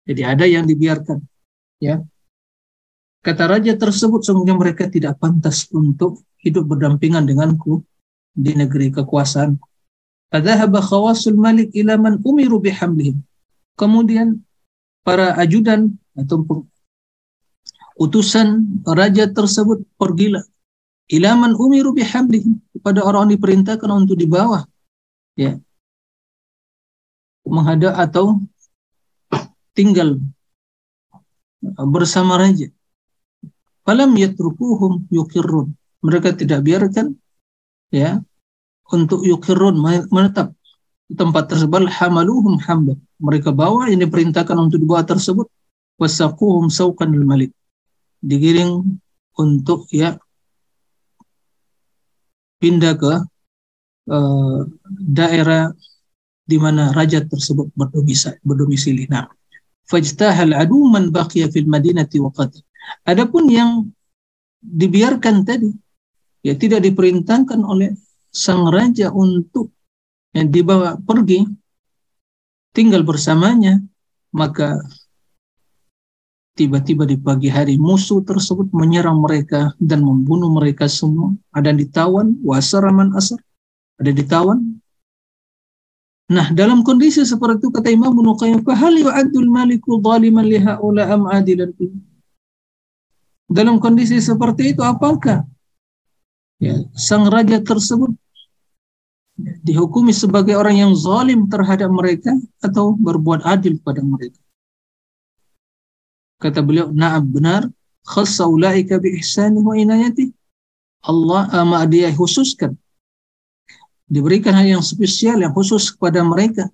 [SPEAKER 2] jadi ada yang dibiarkan ya kata raja tersebut sungguhnya mereka tidak pantas untuk hidup berdampingan denganku di negeri kekuasaan. Fadhahaba khawasul malik ila man umiru bihamlihim. Kemudian para ajudan atau utusan raja tersebut pergilah ilaman umiru bihamlihim kepada orang yang diperintahkan untuk dibawa ya menghadap atau tinggal bersama raja falam yatrukuhum yukirrun. Mereka tidak biarkan ya untuk yukirrun menetap di tempat tersebut. Hamaluhum hamba. Mereka bawa ini perintahkan untuk dibawa tersebut. Wasaquhum sauqan malik digiring untuk ya pindah ke uh, daerah di mana raja tersebut berdomisili nah fajtahal adu man baqiya fil madinati wa qad adapun yang dibiarkan tadi ya tidak diperintahkan oleh sang raja untuk yang dibawa pergi tinggal bersamanya, maka tiba-tiba di pagi hari musuh tersebut menyerang mereka dan membunuh mereka semua. Ada yang ditawan, wasaraman asar, ada ditawan. Nah, dalam kondisi seperti itu kata Imam Ibnu Qayyim, "Fahal yu'addul maliku zaliman li haula am adilan?" Dalam kondisi seperti itu apakah ya, sang raja tersebut dihukumi sebagai orang yang zalim terhadap mereka atau berbuat adil kepada mereka. Kata beliau, na'am benar, khassa ulaika bi ihsani wa inayati. Allah ama dia khususkan diberikan hal yang spesial yang khusus kepada mereka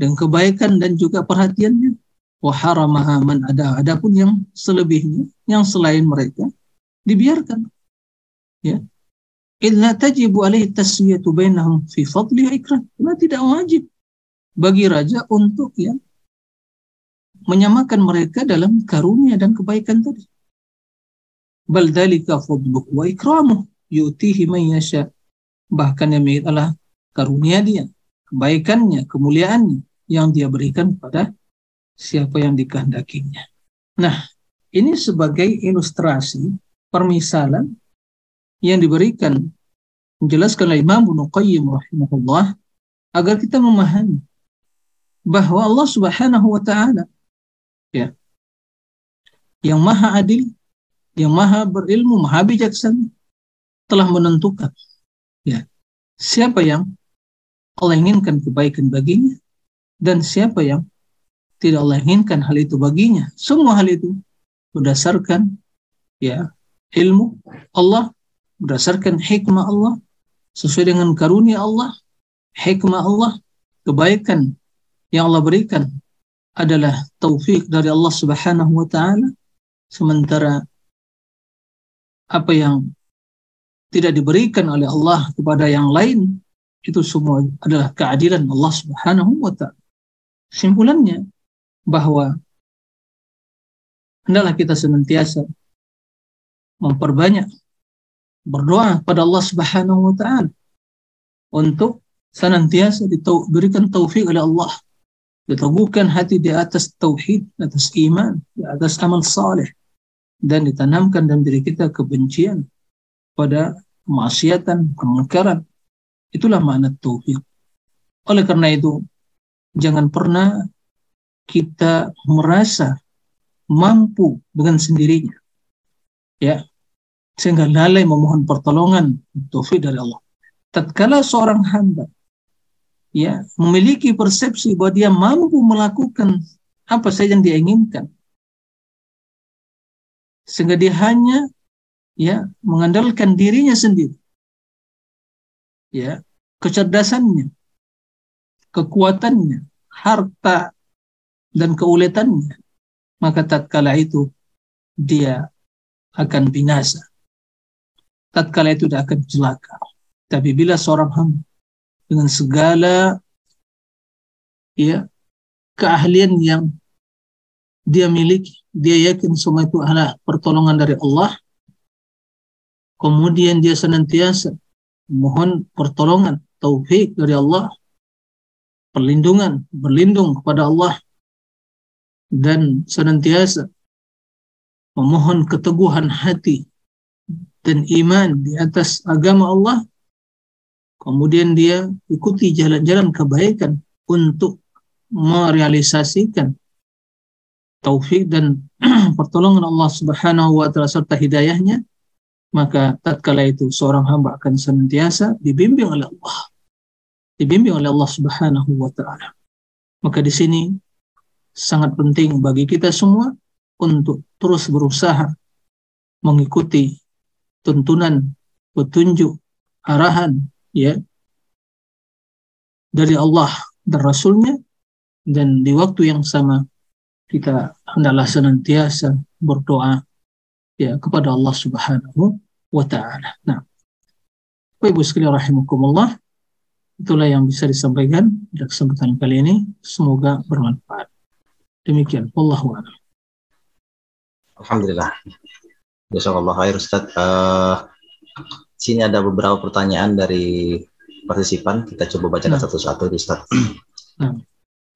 [SPEAKER 2] dan kebaikan dan juga perhatiannya wa haramaha man ada adapun yang selebihnya yang selain mereka dibiarkan ya illa tajibu alaihi taswiyatu bainahum fi fadli ikram. Karena tidak wajib bagi raja untuk ya menyamakan mereka dalam karunia dan kebaikan tadi. Bal dzalika fadluhu wa ikramuh yu'tihi man yasha. Bahkan yang adalah karunia dia, kebaikannya, kemuliaannya yang dia berikan kepada siapa yang dikehendakinya. Nah, ini sebagai ilustrasi permisalan yang diberikan menjelaskan oleh Imam Ibnu Qayyim rahimahullah agar kita memahami bahwa Allah Subhanahu wa taala ya yang maha adil, yang maha berilmu, maha bijaksana telah menentukan ya siapa yang Allah inginkan kebaikan baginya dan siapa yang tidak Allah inginkan hal itu baginya. Semua hal itu berdasarkan ya ilmu Allah, berdasarkan hikmah Allah, sesuai dengan karunia Allah, hikmah Allah, kebaikan yang Allah berikan adalah taufik dari Allah Subhanahu wa taala sementara apa yang tidak diberikan oleh Allah kepada yang lain itu semua adalah keadilan Allah Subhanahu wa taala. Simpulannya bahwa hendaklah kita senantiasa memperbanyak berdoa kepada Allah Subhanahu wa taala untuk senantiasa diberikan taufik oleh Allah diteguhkan hati di atas tauhid, atas iman, di atas amal saleh dan ditanamkan dalam diri kita kebencian pada kemaksiatan, kemungkaran. Itulah makna taufik. Oleh karena itu, jangan pernah kita merasa mampu dengan sendirinya. Ya. Sehingga lalai memohon pertolongan taufik dari Allah. Tatkala seorang hamba ya memiliki persepsi bahwa dia mampu melakukan apa saja yang dia inginkan sehingga dia hanya ya mengandalkan dirinya sendiri ya kecerdasannya kekuatannya harta dan keuletannya maka tatkala itu dia akan binasa tatkala itu dia akan celaka tapi bila seorang hamba dengan segala ya keahlian yang dia miliki. Dia yakin semua itu adalah pertolongan dari Allah. Kemudian dia senantiasa mohon pertolongan, taufik dari Allah, perlindungan, berlindung kepada Allah dan senantiasa memohon keteguhan hati dan iman di atas agama Allah. Kemudian dia ikuti jalan-jalan kebaikan untuk merealisasikan taufik dan pertolongan Allah Subhanahu wa taala serta hidayahnya maka tatkala itu seorang hamba akan senantiasa dibimbing oleh Allah. Dibimbing oleh Allah Subhanahu wa taala. Maka di sini sangat penting bagi kita semua untuk terus berusaha mengikuti tuntunan petunjuk arahan ya dari Allah dan Rasulnya dan di waktu yang sama kita hendaklah senantiasa berdoa ya kepada Allah Subhanahu wa taala. Nah, Bapak Ibu sekalian rahimakumullah, itulah yang bisa disampaikan pada kesempatan kali ini. Semoga bermanfaat. Demikian, wallahu a'lam.
[SPEAKER 1] Alhamdulillah. Jazakallah khair Ustaz. Uh, sini ada beberapa pertanyaan dari partisipan. Kita coba bacakan nah. satu-satu, Ustaz. Nah.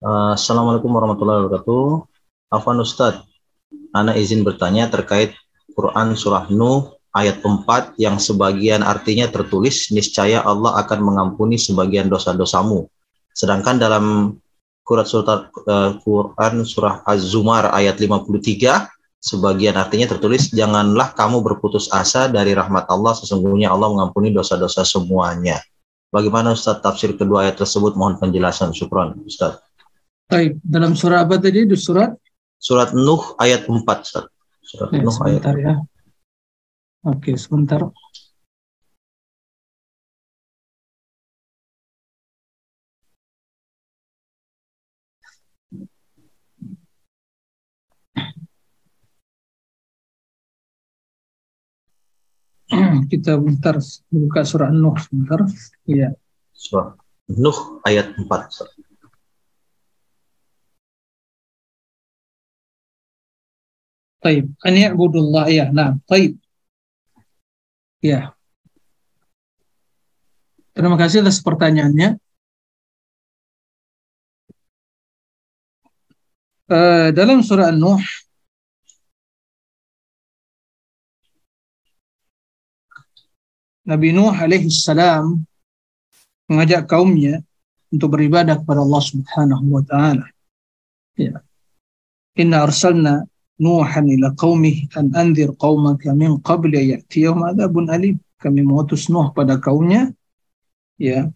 [SPEAKER 1] Uh, Assalamualaikum warahmatullahi wabarakatuh. Afwan Ustaz, Ana izin bertanya terkait Quran Surah Nuh ayat 4 yang sebagian artinya tertulis niscaya Allah akan mengampuni sebagian dosa-dosamu. Sedangkan dalam Quran surah, uh, Quran surah Az-Zumar ayat 53 sebagian artinya tertulis janganlah kamu berputus asa dari rahmat Allah sesungguhnya Allah mengampuni dosa-dosa semuanya. Bagaimana Ustaz tafsir kedua ayat tersebut? Mohon penjelasan. Syukron Ustaz.
[SPEAKER 2] Baik, dalam surah apa tadi? Di surat
[SPEAKER 1] Surat Nuh ayat 4 Ustaz. Surat
[SPEAKER 2] ya, Nuh sebentar ayat ya. Oke, sebentar. kita bentar buka surah Nuh sebentar. Iya.
[SPEAKER 1] Surah Nuh ayat 4.
[SPEAKER 2] Taib. An ya'budullah ya. Nah, taib. Ya. Terima kasih atas pertanyaannya. Uh, dalam surah Nuh Nabi Nuh alaihi salam mengajak kaumnya untuk beribadah kepada Allah Subhanahu wa taala. Ya. Inna arsalna Nuhan ila qaumih an anzir qaumaka min qabli ya'tiyahum adzabun alim. Kami mengutus Nuh pada kaumnya ya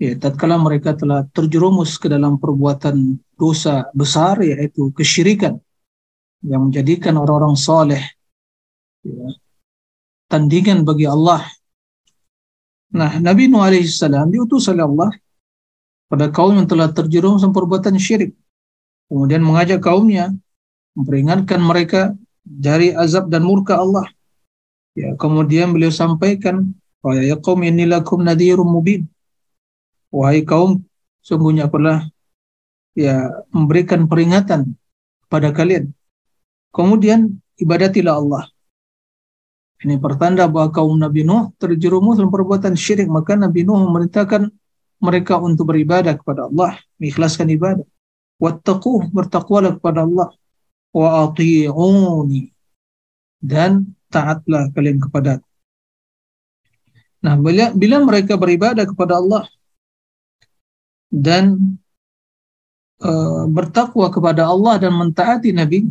[SPEAKER 2] ya tatkala mereka telah terjerumus ke dalam perbuatan dosa besar yaitu kesyirikan yang menjadikan orang-orang soleh ya, tandingan bagi Allah. Nah, Nabi Nuh alaihissalam diutus oleh Allah pada kaum yang telah terjerumus perbuatan syirik. Kemudian mengajak kaumnya, memperingatkan mereka dari azab dan murka Allah. Ya, kemudian beliau sampaikan, "Wa ya qaum inni lakum nadhirum mubin." Wahai kaum, sungguhnya pernah ya memberikan peringatan pada kalian. Kemudian ibadatilah Allah. Ini pertanda bahwa kaum Nabi Nuh terjerumus dalam perbuatan syirik. Maka Nabi Nuh memerintahkan mereka untuk beribadah kepada Allah, mengikhlaskan ibadah. Wattaqu, bertakwalah kepada Allah. Wa. Dan taatlah kalian kepada Nah, bila, bila mereka beribadah kepada Allah, dan uh, bertakwa kepada Allah dan mentaati Nabi.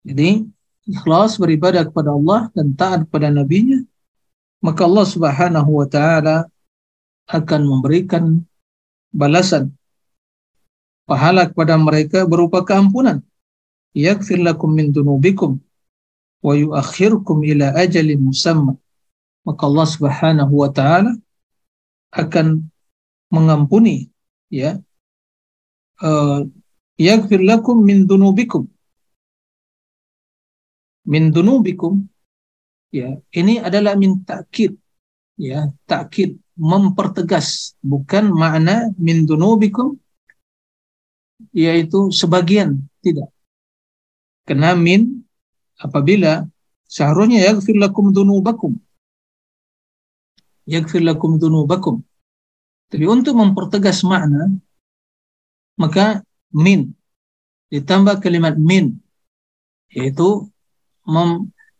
[SPEAKER 2] Jadi ikhlas beribadah kepada Allah dan taat kepada Nabi-Nya, maka Allah Subhanahu wa taala akan memberikan balasan pahala kepada mereka berupa keampunan. Yaghfir lakum min dunubikum wa yuakhirkum ila ajalin musamma. Maka Allah Subhanahu wa taala akan mengampuni ya uh, yaghfir lakum min dunubikum min dunubikum. Ya ini adalah min takkid ya takkid mempertegas. Bukan makna min dunubikum yaitu sebagian. Tidak. Karena min apabila seharusnya yaghfir lakum dunubakum. Yaghfir lakum dunubakum. Tapi untuk mempertegas makna, maka min. Ditambah kalimat min, yaitu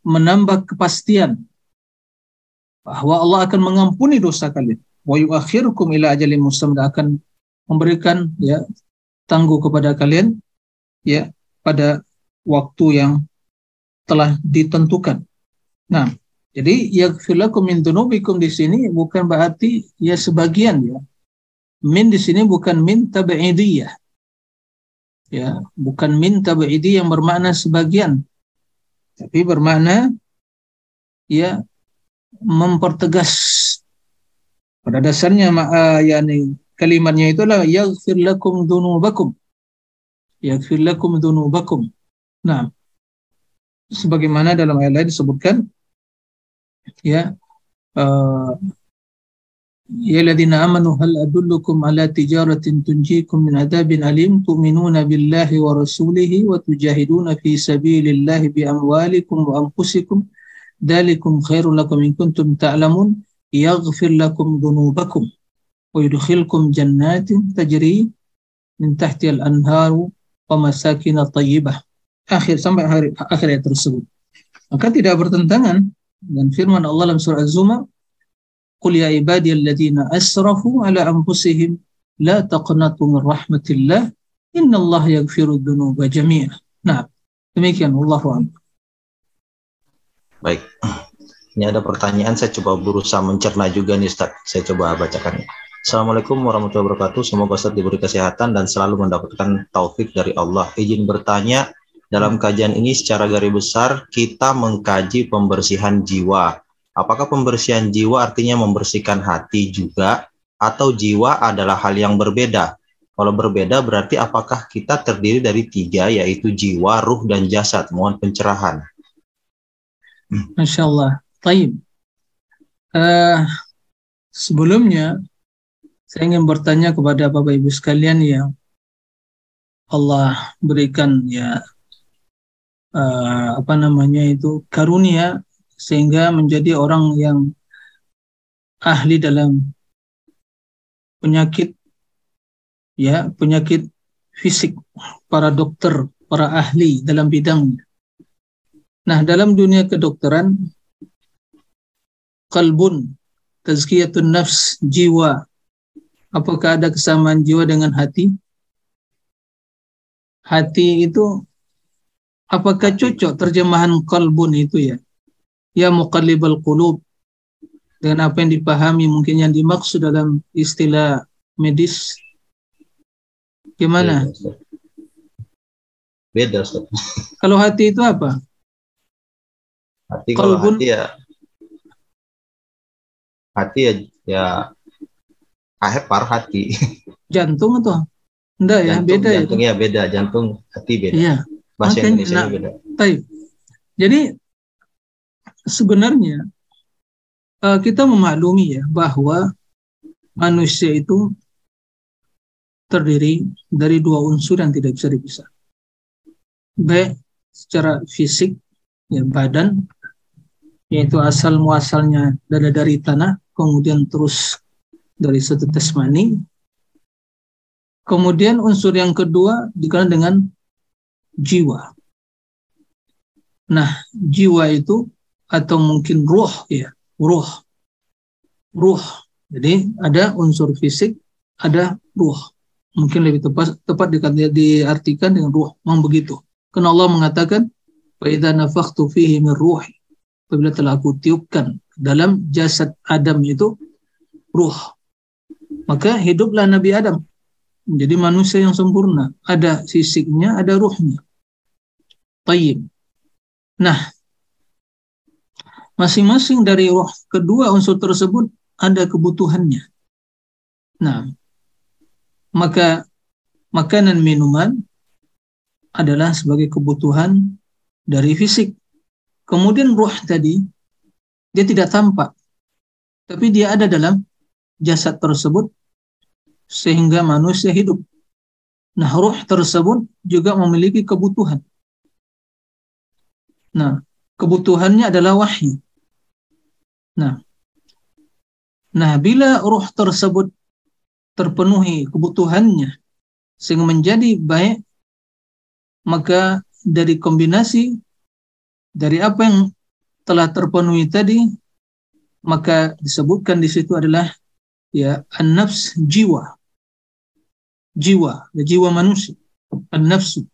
[SPEAKER 2] menambah kepastian bahwa Allah akan mengampuni dosa kalian. Wa yuakhirukum ila ajalin musamma akan memberikan ya tangguh kepada kalian ya pada waktu yang telah ditentukan. Nah, jadi yaghfirlakum min dunubikum di sini bukan berarti ya sebagian ya. Min di sini bukan min tabi'idiyah. Ya, bukan min tabi'idiyah yang bermakna sebagian. Tapi bermakna ya mempertegas. Pada dasarnya uh, yakni kalimatnya itulah yaghfir lakum dunubakum. Yaghfir lakum dunubakum. Nah, sebagaimana dalam ayat lain disebutkan ya uh, ala tijaratin tunjikum min adabin alim tu'minuna billahi wa rasulihi wa tujahiduna fi sabilillahi bi amwalikum wa anfusikum. Dalikum khairul lakum in kuntum ta'lamun. Yaghfir lakum dhunubakum wa yudkhilkum jannatin tajri min tahti al-anharu wa masakin tayyibah akhir sampai akhir, akhir ayat tersebut. Maka tidak bertentangan dan firman Allah dalam surah Az-Zumar, "Qul ya ibadiyalladzina asrafu ala anfusihim la taqnatu min rahmatillah, innallaha yaghfiru dzunuba jami'a." Nah, demikian Allah
[SPEAKER 1] Baik. Ini ada pertanyaan saya coba berusaha mencerna juga nih Ustaz. Saya coba bacakan. Assalamualaikum warahmatullahi wabarakatuh. Semoga Ustaz diberi kesehatan dan selalu mendapatkan taufik dari Allah. Izin bertanya, dalam kajian ini secara garis besar kita mengkaji pembersihan jiwa. Apakah pembersihan jiwa artinya membersihkan hati juga atau jiwa adalah hal yang berbeda? Kalau berbeda berarti apakah kita terdiri dari tiga yaitu jiwa, ruh, dan jasad? Mohon pencerahan.
[SPEAKER 2] Masya Allah. Taib. Uh, sebelumnya saya ingin bertanya kepada Bapak Ibu sekalian yang Allah berikan ya uh, apa namanya itu karunia sehingga menjadi orang yang ahli dalam penyakit ya penyakit fisik para dokter para ahli dalam bidangnya nah dalam dunia kedokteran kalbun tazkiyatun nafs jiwa. Apakah ada kesamaan jiwa dengan hati? Hati itu Apakah cocok terjemahan kalbun itu ya? Ya muqallibal qulub. dengan apa yang dipahami mungkin yang dimaksud dalam istilah medis gimana?
[SPEAKER 1] Beda Ustaz.
[SPEAKER 2] Kalau hati itu apa?
[SPEAKER 1] Hati kalau
[SPEAKER 2] Kalbun-
[SPEAKER 1] hati ya hati ya ya ahepar hati.
[SPEAKER 2] Jantung atau? Enggak ya,
[SPEAKER 1] jantung,
[SPEAKER 2] beda ya.
[SPEAKER 1] jantung ya beda, jantung hati beda.
[SPEAKER 2] Iya.
[SPEAKER 1] Bahasa
[SPEAKER 2] makanya,
[SPEAKER 1] Indonesia
[SPEAKER 2] nah,
[SPEAKER 1] beda.
[SPEAKER 2] Jadi sebenarnya eh, kita memaklumi ya bahwa manusia itu terdiri dari dua unsur yang tidak bisa dipisah. Baik secara fisik, ya badan, yaitu asal muasalnya dari dari tanah, kemudian terus dari setetes mani. Kemudian unsur yang kedua dikenal dengan jiwa. Nah, jiwa itu atau mungkin ruh ya, ruh. Ruh. Jadi ada unsur fisik, ada ruh. Mungkin lebih tepat tepat diartikan dengan ruh, memang begitu. Karena Allah mengatakan, "Wa idza nafakhtu fihi min ruhi." Apabila telah aku tiupkan dalam jasad Adam itu ruh. Maka hiduplah Nabi Adam menjadi manusia yang sempurna. Ada fisiknya, ada ruhnya. Tayyib. Nah, masing-masing dari roh kedua unsur tersebut ada kebutuhannya. Nah, maka makanan minuman adalah sebagai kebutuhan dari fisik. Kemudian roh tadi dia tidak tampak, tapi dia ada dalam jasad tersebut sehingga manusia hidup. Nah, roh tersebut juga memiliki kebutuhan. Nah, kebutuhannya adalah wahyu. Nah, nah bila roh tersebut terpenuhi kebutuhannya sehingga menjadi baik, maka dari kombinasi dari apa yang telah terpenuhi tadi, maka disebutkan di situ adalah ya an-nafs jiwa. Jiwa, ya, jiwa manusia, an-nafsu.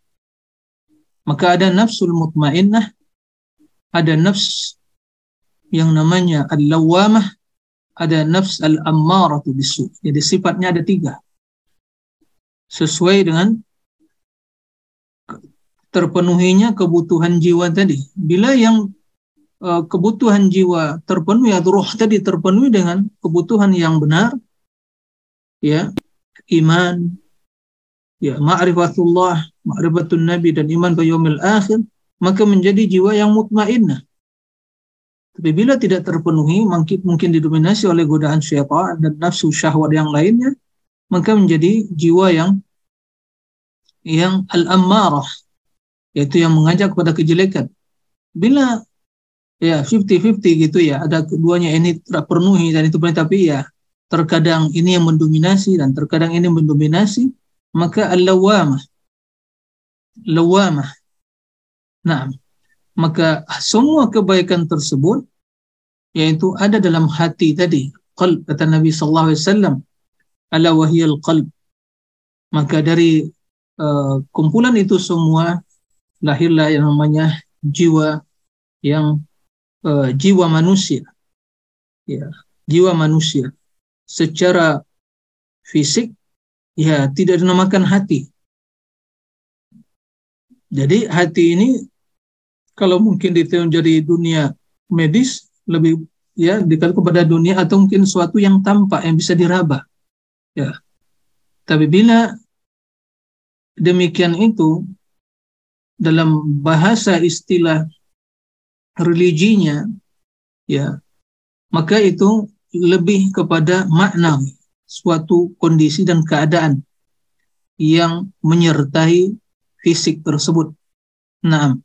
[SPEAKER 2] Maka ada nafsul mutmainnah, ada nafs yang namanya al-lawamah, ada nafs al-ammaratu bisu. Jadi sifatnya ada tiga. Sesuai dengan terpenuhinya kebutuhan jiwa tadi. Bila yang uh, kebutuhan jiwa terpenuhi atau roh tadi terpenuhi dengan kebutuhan yang benar, ya iman, ya ma'rifatullah, ma'rifatun nabi dan iman yaumil akhir, maka menjadi jiwa yang mutmainnah. Tapi bila tidak terpenuhi, mungkin, didominasi oleh godaan syaitan dan nafsu syahwat yang lainnya, maka menjadi jiwa yang yang al-ammarah, yaitu yang mengajak kepada kejelekan. Bila ya 50-50 gitu ya, ada keduanya ini terpenuhi dan itu benar, tapi ya terkadang ini yang mendominasi dan terkadang ini mendominasi, maka al-lawamah. Lawamah. Nah, maka semua kebaikan tersebut yaitu ada dalam hati tadi. Qalb kata Nabi sallallahu alaihi wasallam. Ala wahiyal qalb. Maka dari uh, kumpulan itu semua lahirlah yang namanya jiwa yang uh, jiwa manusia. Ya jiwa manusia. Secara fisik ya tidak dinamakan hati. Jadi hati ini kalau mungkin detail jadi dunia medis lebih ya dikali kepada dunia atau mungkin suatu yang tampak yang bisa diraba. Ya. Tapi bila demikian itu dalam bahasa istilah religinya ya maka itu lebih kepada makna suatu kondisi dan keadaan yang menyertai fisik tersebut. Nah,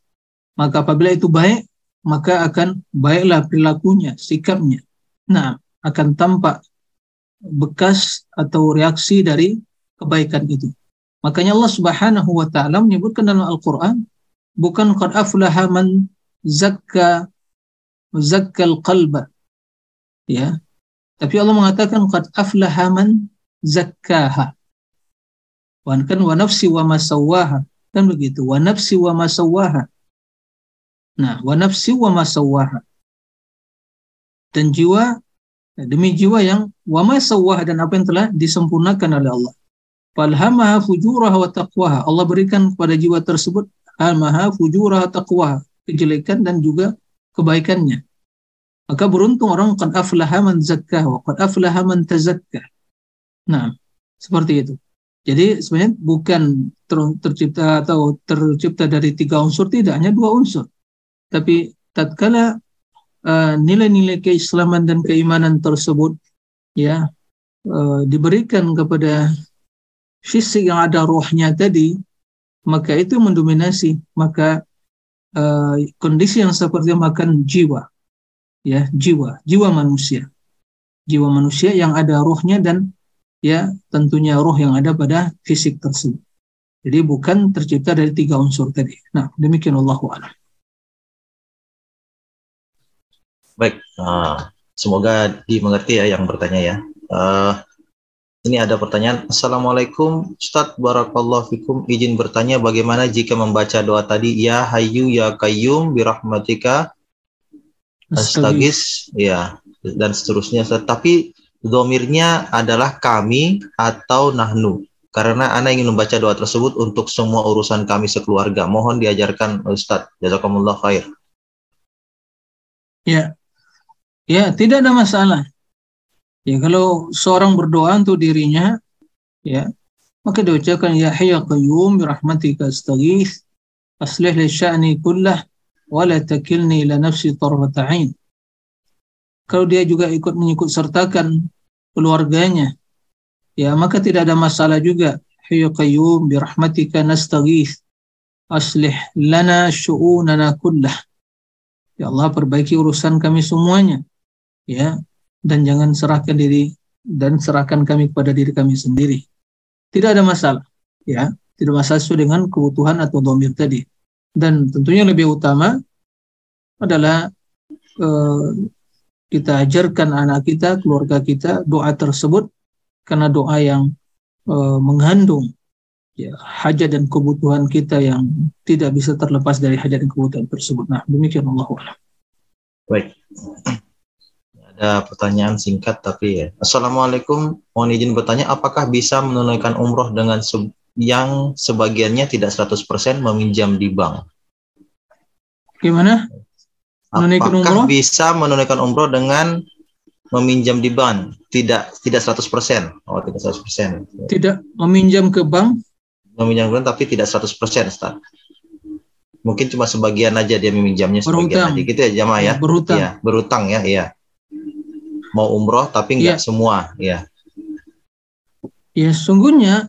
[SPEAKER 2] maka apabila itu baik, maka akan baiklah perilakunya, sikapnya. Nah, akan tampak bekas atau reaksi dari kebaikan itu. Makanya Allah Subhanahu wa taala menyebutkan dalam Al-Qur'an bukan qad aflaha man zakka zakkal qalba. Ya. Tapi Allah mengatakan qad aflaha man zakkaha. Wa kan wa nafsi wa masawaha. Kan begitu. Wa nafsi wa masawaha. Nah, wa nafsi wa masawaha. Dan jiwa demi jiwa yang wama sawah dan apa yang telah disempurnakan oleh Allah. Falhamaha fujuraha wa taqwaha. Allah berikan kepada jiwa tersebut almaha fujuraha taqwaha, kejelekan dan juga kebaikannya. Maka beruntung orang qad aflaha man zakkah wa qad aflaha man tazakka. Nah, seperti itu. Jadi sebenarnya bukan ter, tercipta atau tercipta dari tiga unsur, tidak hanya dua unsur. Tapi tatkala uh, nilai-nilai keislaman dan keimanan tersebut ya uh, diberikan kepada fisik yang ada rohnya tadi, maka itu mendominasi. Maka uh, kondisi yang seperti makan jiwa, ya jiwa, jiwa manusia, jiwa manusia yang ada rohnya dan ya tentunya roh yang ada pada fisik tersebut. Jadi bukan tercipta dari tiga unsur tadi. Nah, demikian Allah a'lam.
[SPEAKER 1] Baik, uh, semoga dimengerti ya yang bertanya ya. Uh, ini ada pertanyaan. Assalamualaikum, Ustaz Barakallahu Fikum. Izin bertanya bagaimana jika membaca doa tadi, Ya Hayyu Ya Qayyum Birahmatika Astagis, ya, dan seterusnya. Tapi domirnya adalah kami atau nahnu. Karena Anda ingin membaca doa tersebut untuk semua urusan kami sekeluarga. Mohon diajarkan Ustaz. Jazakumullah khair.
[SPEAKER 2] Ya, ya tidak ada masalah. Ya kalau seorang berdoa untuk dirinya, ya maka diucapkan ya hayya qayyum bi rahmatika astaghith aslih li sya'ni kullah wa la takilni ila nafsi tarfata ain kalau dia juga ikut mengikut sertakan keluarganya, ya maka tidak ada masalah juga. Hayya qayyum bi rahmatika nastaghith. Aslih lana syu'unana kullah. Ya Allah perbaiki urusan kami semuanya. Ya, dan jangan serahkan diri dan serahkan kami kepada diri kami sendiri. Tidak ada masalah, ya. Tidak masalah sesuai dengan kebutuhan atau domir tadi. Dan tentunya lebih utama adalah eh, kita ajarkan anak kita, keluarga kita doa tersebut karena doa yang e, mengandung ya, hajat dan kebutuhan kita yang tidak bisa terlepas dari hajat dan kebutuhan tersebut. Nah, demikian Allah
[SPEAKER 1] Baik. Ada pertanyaan singkat tapi ya. Assalamualaikum. Mohon izin bertanya, apakah bisa menunaikan umroh dengan se yang sebagiannya tidak 100% meminjam di bank?
[SPEAKER 2] Gimana?
[SPEAKER 1] menunaikan Apakah umroh? bisa menunaikan umroh dengan meminjam di bank? Tidak tidak 100%. Oh, tidak 100%.
[SPEAKER 2] Tidak meminjam ke bank?
[SPEAKER 1] Meminjam ke bank tapi tidak 100%, Ustaz. Mungkin cuma sebagian aja dia meminjamnya sebagian berhutang. aja gitu ya jamaah ya.
[SPEAKER 2] Berhutang.
[SPEAKER 1] Ya, berhutang ya, iya. Mau umroh tapi enggak ya. semua, ya.
[SPEAKER 2] Ya, sungguhnya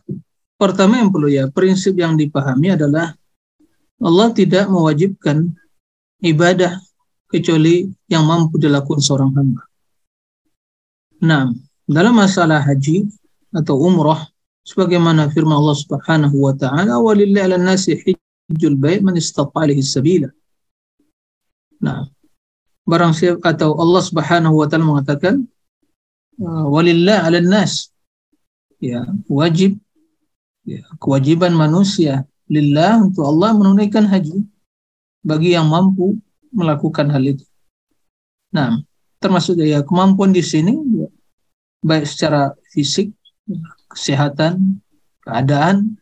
[SPEAKER 2] pertama yang perlu ya, prinsip yang dipahami adalah Allah tidak mewajibkan ibadah kecuali yang mampu dilakukan seorang hamba. Nah, dalam masalah haji atau umrah, sebagaimana firman Allah Subhanahu wa taala, "Walillahi 'alan nasi hajjul bait man istata'a sabila." Nah, barang siapa atau Allah Subhanahu wa taala mengatakan, "Walillahi 'alan nas." Ya, wajib ya, kewajiban manusia lillah untuk Allah menunaikan haji bagi yang mampu melakukan hal itu. Nah, termasuk ya kemampuan di sini ya, baik secara fisik, kesehatan, keadaan,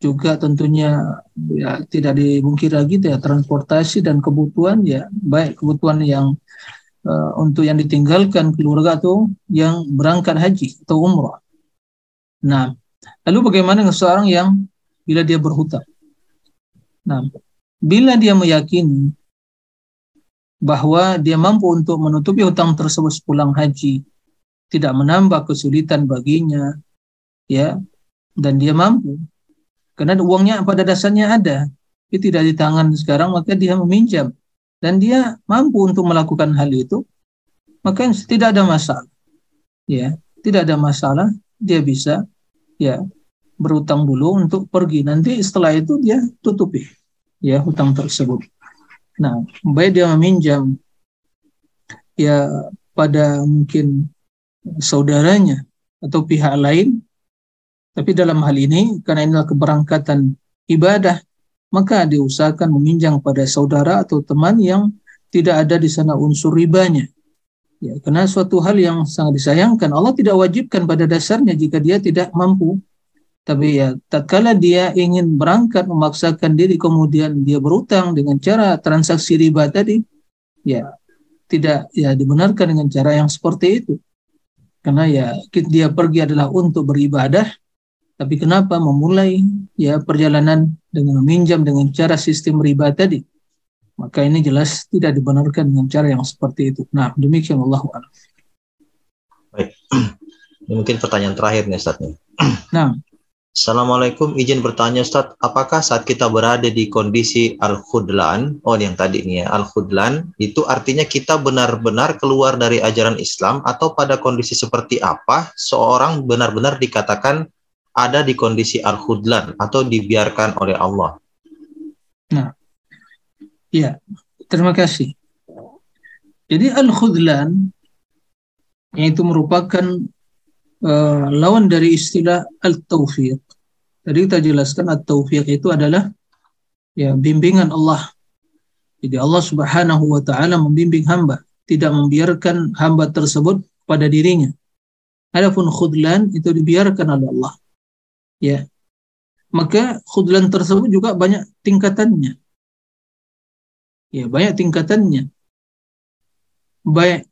[SPEAKER 2] juga tentunya ya tidak dibungkir lagi ya transportasi dan kebutuhan ya baik kebutuhan yang uh, untuk yang ditinggalkan keluarga atau yang berangkat haji atau umrah. Nah, lalu bagaimana dengan seorang yang bila dia berhutang? Nah, bila dia meyakini bahwa dia mampu untuk menutupi hutang tersebut sepulang haji, tidak menambah kesulitan baginya, ya, dan dia mampu. Karena uangnya pada dasarnya ada, dia tidak di tangan sekarang, maka dia meminjam. Dan dia mampu untuk melakukan hal itu, maka tidak ada masalah. Ya, tidak ada masalah, dia bisa ya berutang dulu untuk pergi. Nanti setelah itu dia tutupi ya hutang tersebut. Nah, baik dia meminjam ya pada mungkin saudaranya atau pihak lain, tapi dalam hal ini karena inilah keberangkatan ibadah, maka diusahakan meminjam pada saudara atau teman yang tidak ada di sana unsur ribanya. Ya, karena suatu hal yang sangat disayangkan Allah tidak wajibkan pada dasarnya jika dia tidak mampu. Tapi ya tatkala dia ingin berangkat memaksakan diri kemudian dia berutang dengan cara transaksi riba tadi, ya tidak ya dibenarkan dengan cara yang seperti itu. Karena ya dia pergi adalah untuk beribadah, tapi kenapa memulai ya perjalanan dengan meminjam dengan cara sistem riba tadi? maka ini jelas tidak dibenarkan dengan cara yang seperti itu. Nah, demikian Allah
[SPEAKER 1] Baik. Ini mungkin pertanyaan terakhir nih Ustaz
[SPEAKER 2] Nah.
[SPEAKER 1] Assalamualaikum, izin bertanya Ustaz, apakah saat kita berada di kondisi al-khudlan, oh yang tadi ini ya, al-khudlan, itu artinya kita benar-benar keluar dari ajaran Islam atau pada kondisi seperti apa seorang benar-benar dikatakan ada di kondisi al-khudlan atau dibiarkan oleh Allah?
[SPEAKER 2] Nah, Ya, terima kasih. Jadi al-khudlan itu merupakan uh, lawan dari istilah al-taufiq. Tadi kita jelaskan al-taufiq itu adalah ya bimbingan Allah. Jadi Allah Subhanahu wa taala membimbing hamba, tidak membiarkan hamba tersebut pada dirinya. Adapun khudlan itu dibiarkan oleh Allah. Ya. Maka khudlan tersebut juga banyak tingkatannya. Ya, banyak tingkatannya. Baik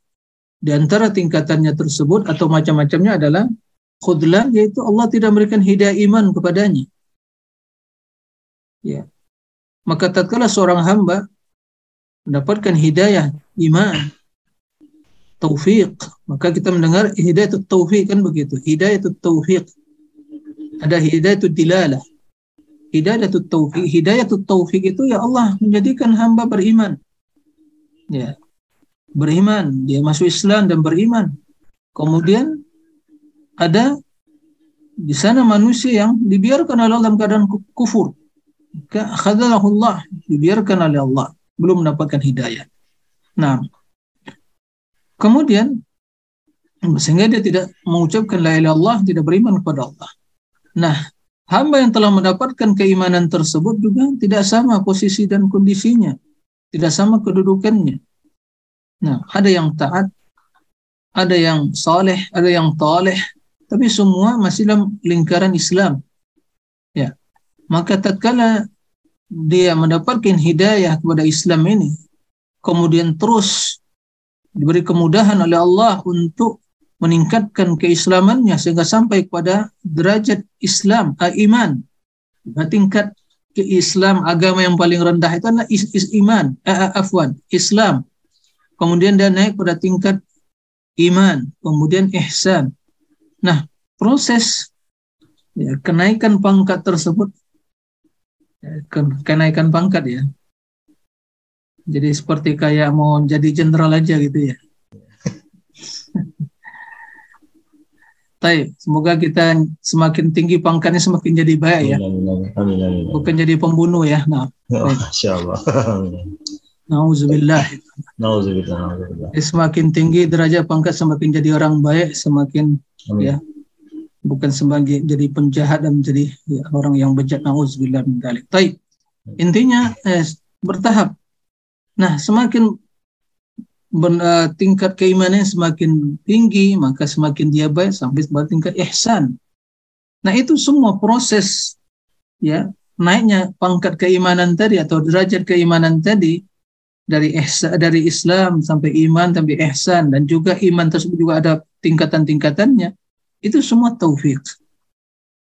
[SPEAKER 2] di antara tingkatannya tersebut atau macam-macamnya adalah khudlan yaitu Allah tidak memberikan hidayah iman kepadanya. Ya. Maka tatkala seorang hamba mendapatkan hidayah iman, taufik, maka kita mendengar hidayah taufik kan begitu. Hidayah taufik. Ada hidayah dilalah. Hidayatul taufik hidayatul taufik itu ya Allah menjadikan hamba beriman. Ya. Beriman. Dia masuk Islam dan beriman. Kemudian ada di sana manusia yang dibiarkan oleh Allah dalam keadaan kufur. Khadalahullah dibiarkan oleh Allah. Belum mendapatkan hidayah. Nah. Kemudian sehingga dia tidak mengucapkan la ilaha Allah tidak beriman kepada Allah nah hamba yang telah mendapatkan keimanan tersebut juga tidak sama posisi dan kondisinya, tidak sama kedudukannya. Nah, ada yang taat, ada yang saleh, ada yang taleh, tapi semua masih dalam lingkaran Islam. Ya. Maka tatkala dia mendapatkan hidayah kepada Islam ini, kemudian terus diberi kemudahan oleh Allah untuk meningkatkan keislamannya sehingga sampai kepada derajat Islam, iman. Nah, tingkat ke Islam agama yang paling rendah itu adalah is, is iman, uh, afwan, Islam. Kemudian dia naik pada tingkat iman, kemudian ihsan. Nah, proses ya, kenaikan pangkat tersebut ya, kenaikan pangkat ya. Jadi seperti kayak mau jadi jenderal aja gitu ya. Baik, semoga kita semakin tinggi pangkatnya semakin jadi baik ya. Amin, amin, amin, Bukan jadi pembunuh ya. Nah,
[SPEAKER 1] Masya Allah.
[SPEAKER 2] Nauzubillah. Nauzubillah. Semakin tinggi derajat pangkat semakin jadi orang baik, semakin amin. ya bukan sebagai jadi penjahat dan menjadi ya, orang yang bejat. Nauzubillah min. Baik. Intinya eh, bertahap. Nah, semakin uh, tingkat keimanan semakin tinggi, maka semakin dia baik sampai pada tingkat ihsan. Nah, itu semua proses ya, naiknya pangkat keimanan tadi atau derajat keimanan tadi dari ihsan, dari Islam sampai iman sampai ihsan dan juga iman tersebut juga ada tingkatan-tingkatannya. Itu semua taufik.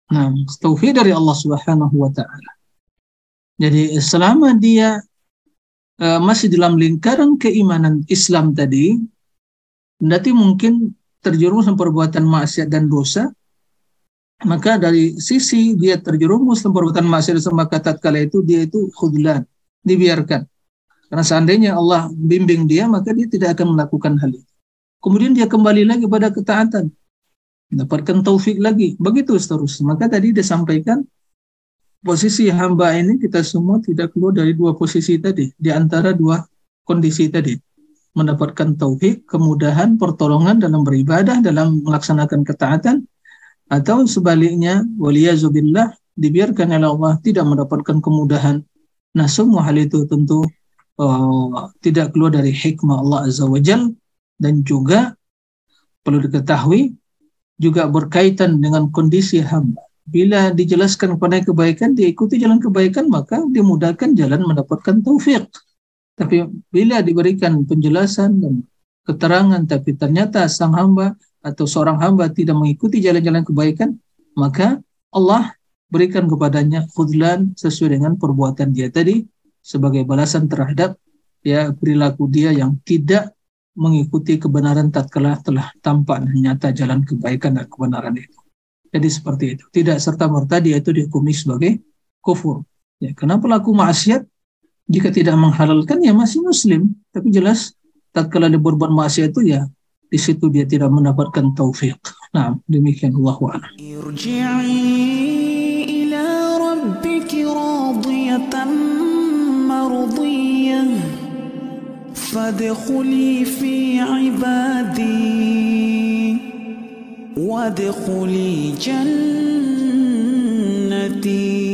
[SPEAKER 2] Nah, taufik dari Allah Subhanahu wa taala. Jadi selama dia uh, masih dalam lingkaran keimanan Islam tadi, nanti mungkin terjerumus dalam perbuatan maksiat dan dosa, maka dari sisi dia terjerumus dalam perbuatan maksiat maka tatkala itu dia itu khudlan, dibiarkan. Karena seandainya Allah bimbing dia, maka dia tidak akan melakukan hal itu. Kemudian dia kembali lagi pada ketaatan, mendapatkan taufik lagi, begitu seterusnya. Maka tadi dia sampaikan posisi hamba ini kita semua tidak keluar dari dua posisi tadi, di antara dua kondisi tadi. Mendapatkan tauhid, kemudahan, pertolongan dalam beribadah, dalam melaksanakan ketaatan, atau sebaliknya, waliyazubillah, dibiarkan oleh Allah tidak mendapatkan kemudahan. Nah, semua hal itu tentu uh, tidak keluar dari hikmah Allah Azza wa Jal, dan juga perlu diketahui juga berkaitan dengan kondisi hamba. Bila dijelaskan kepada kebaikan, dia ikuti jalan kebaikan, maka dimudahkan jalan mendapatkan taufik. Tapi bila diberikan penjelasan dan keterangan, tapi ternyata sang hamba atau seorang hamba tidak mengikuti jalan-jalan kebaikan, maka Allah berikan kepadanya khudlan sesuai dengan perbuatan dia tadi sebagai balasan terhadap ya perilaku dia yang tidak mengikuti kebenaran tatkala telah tampak nyata jalan kebaikan dan kebenaran itu. Jadi seperti itu. Tidak serta-merta dia itu dihukumi sebagai kufur. Ya, karena pelaku maksiat jika tidak menghalalkan ya masih muslim, tapi jelas tatkala dia berbuat maksiat itu ya di situ dia tidak mendapatkan taufik. Nah, demikian Allah wa'ala.
[SPEAKER 3] فادخلي في عبادي وادخلي جنتي.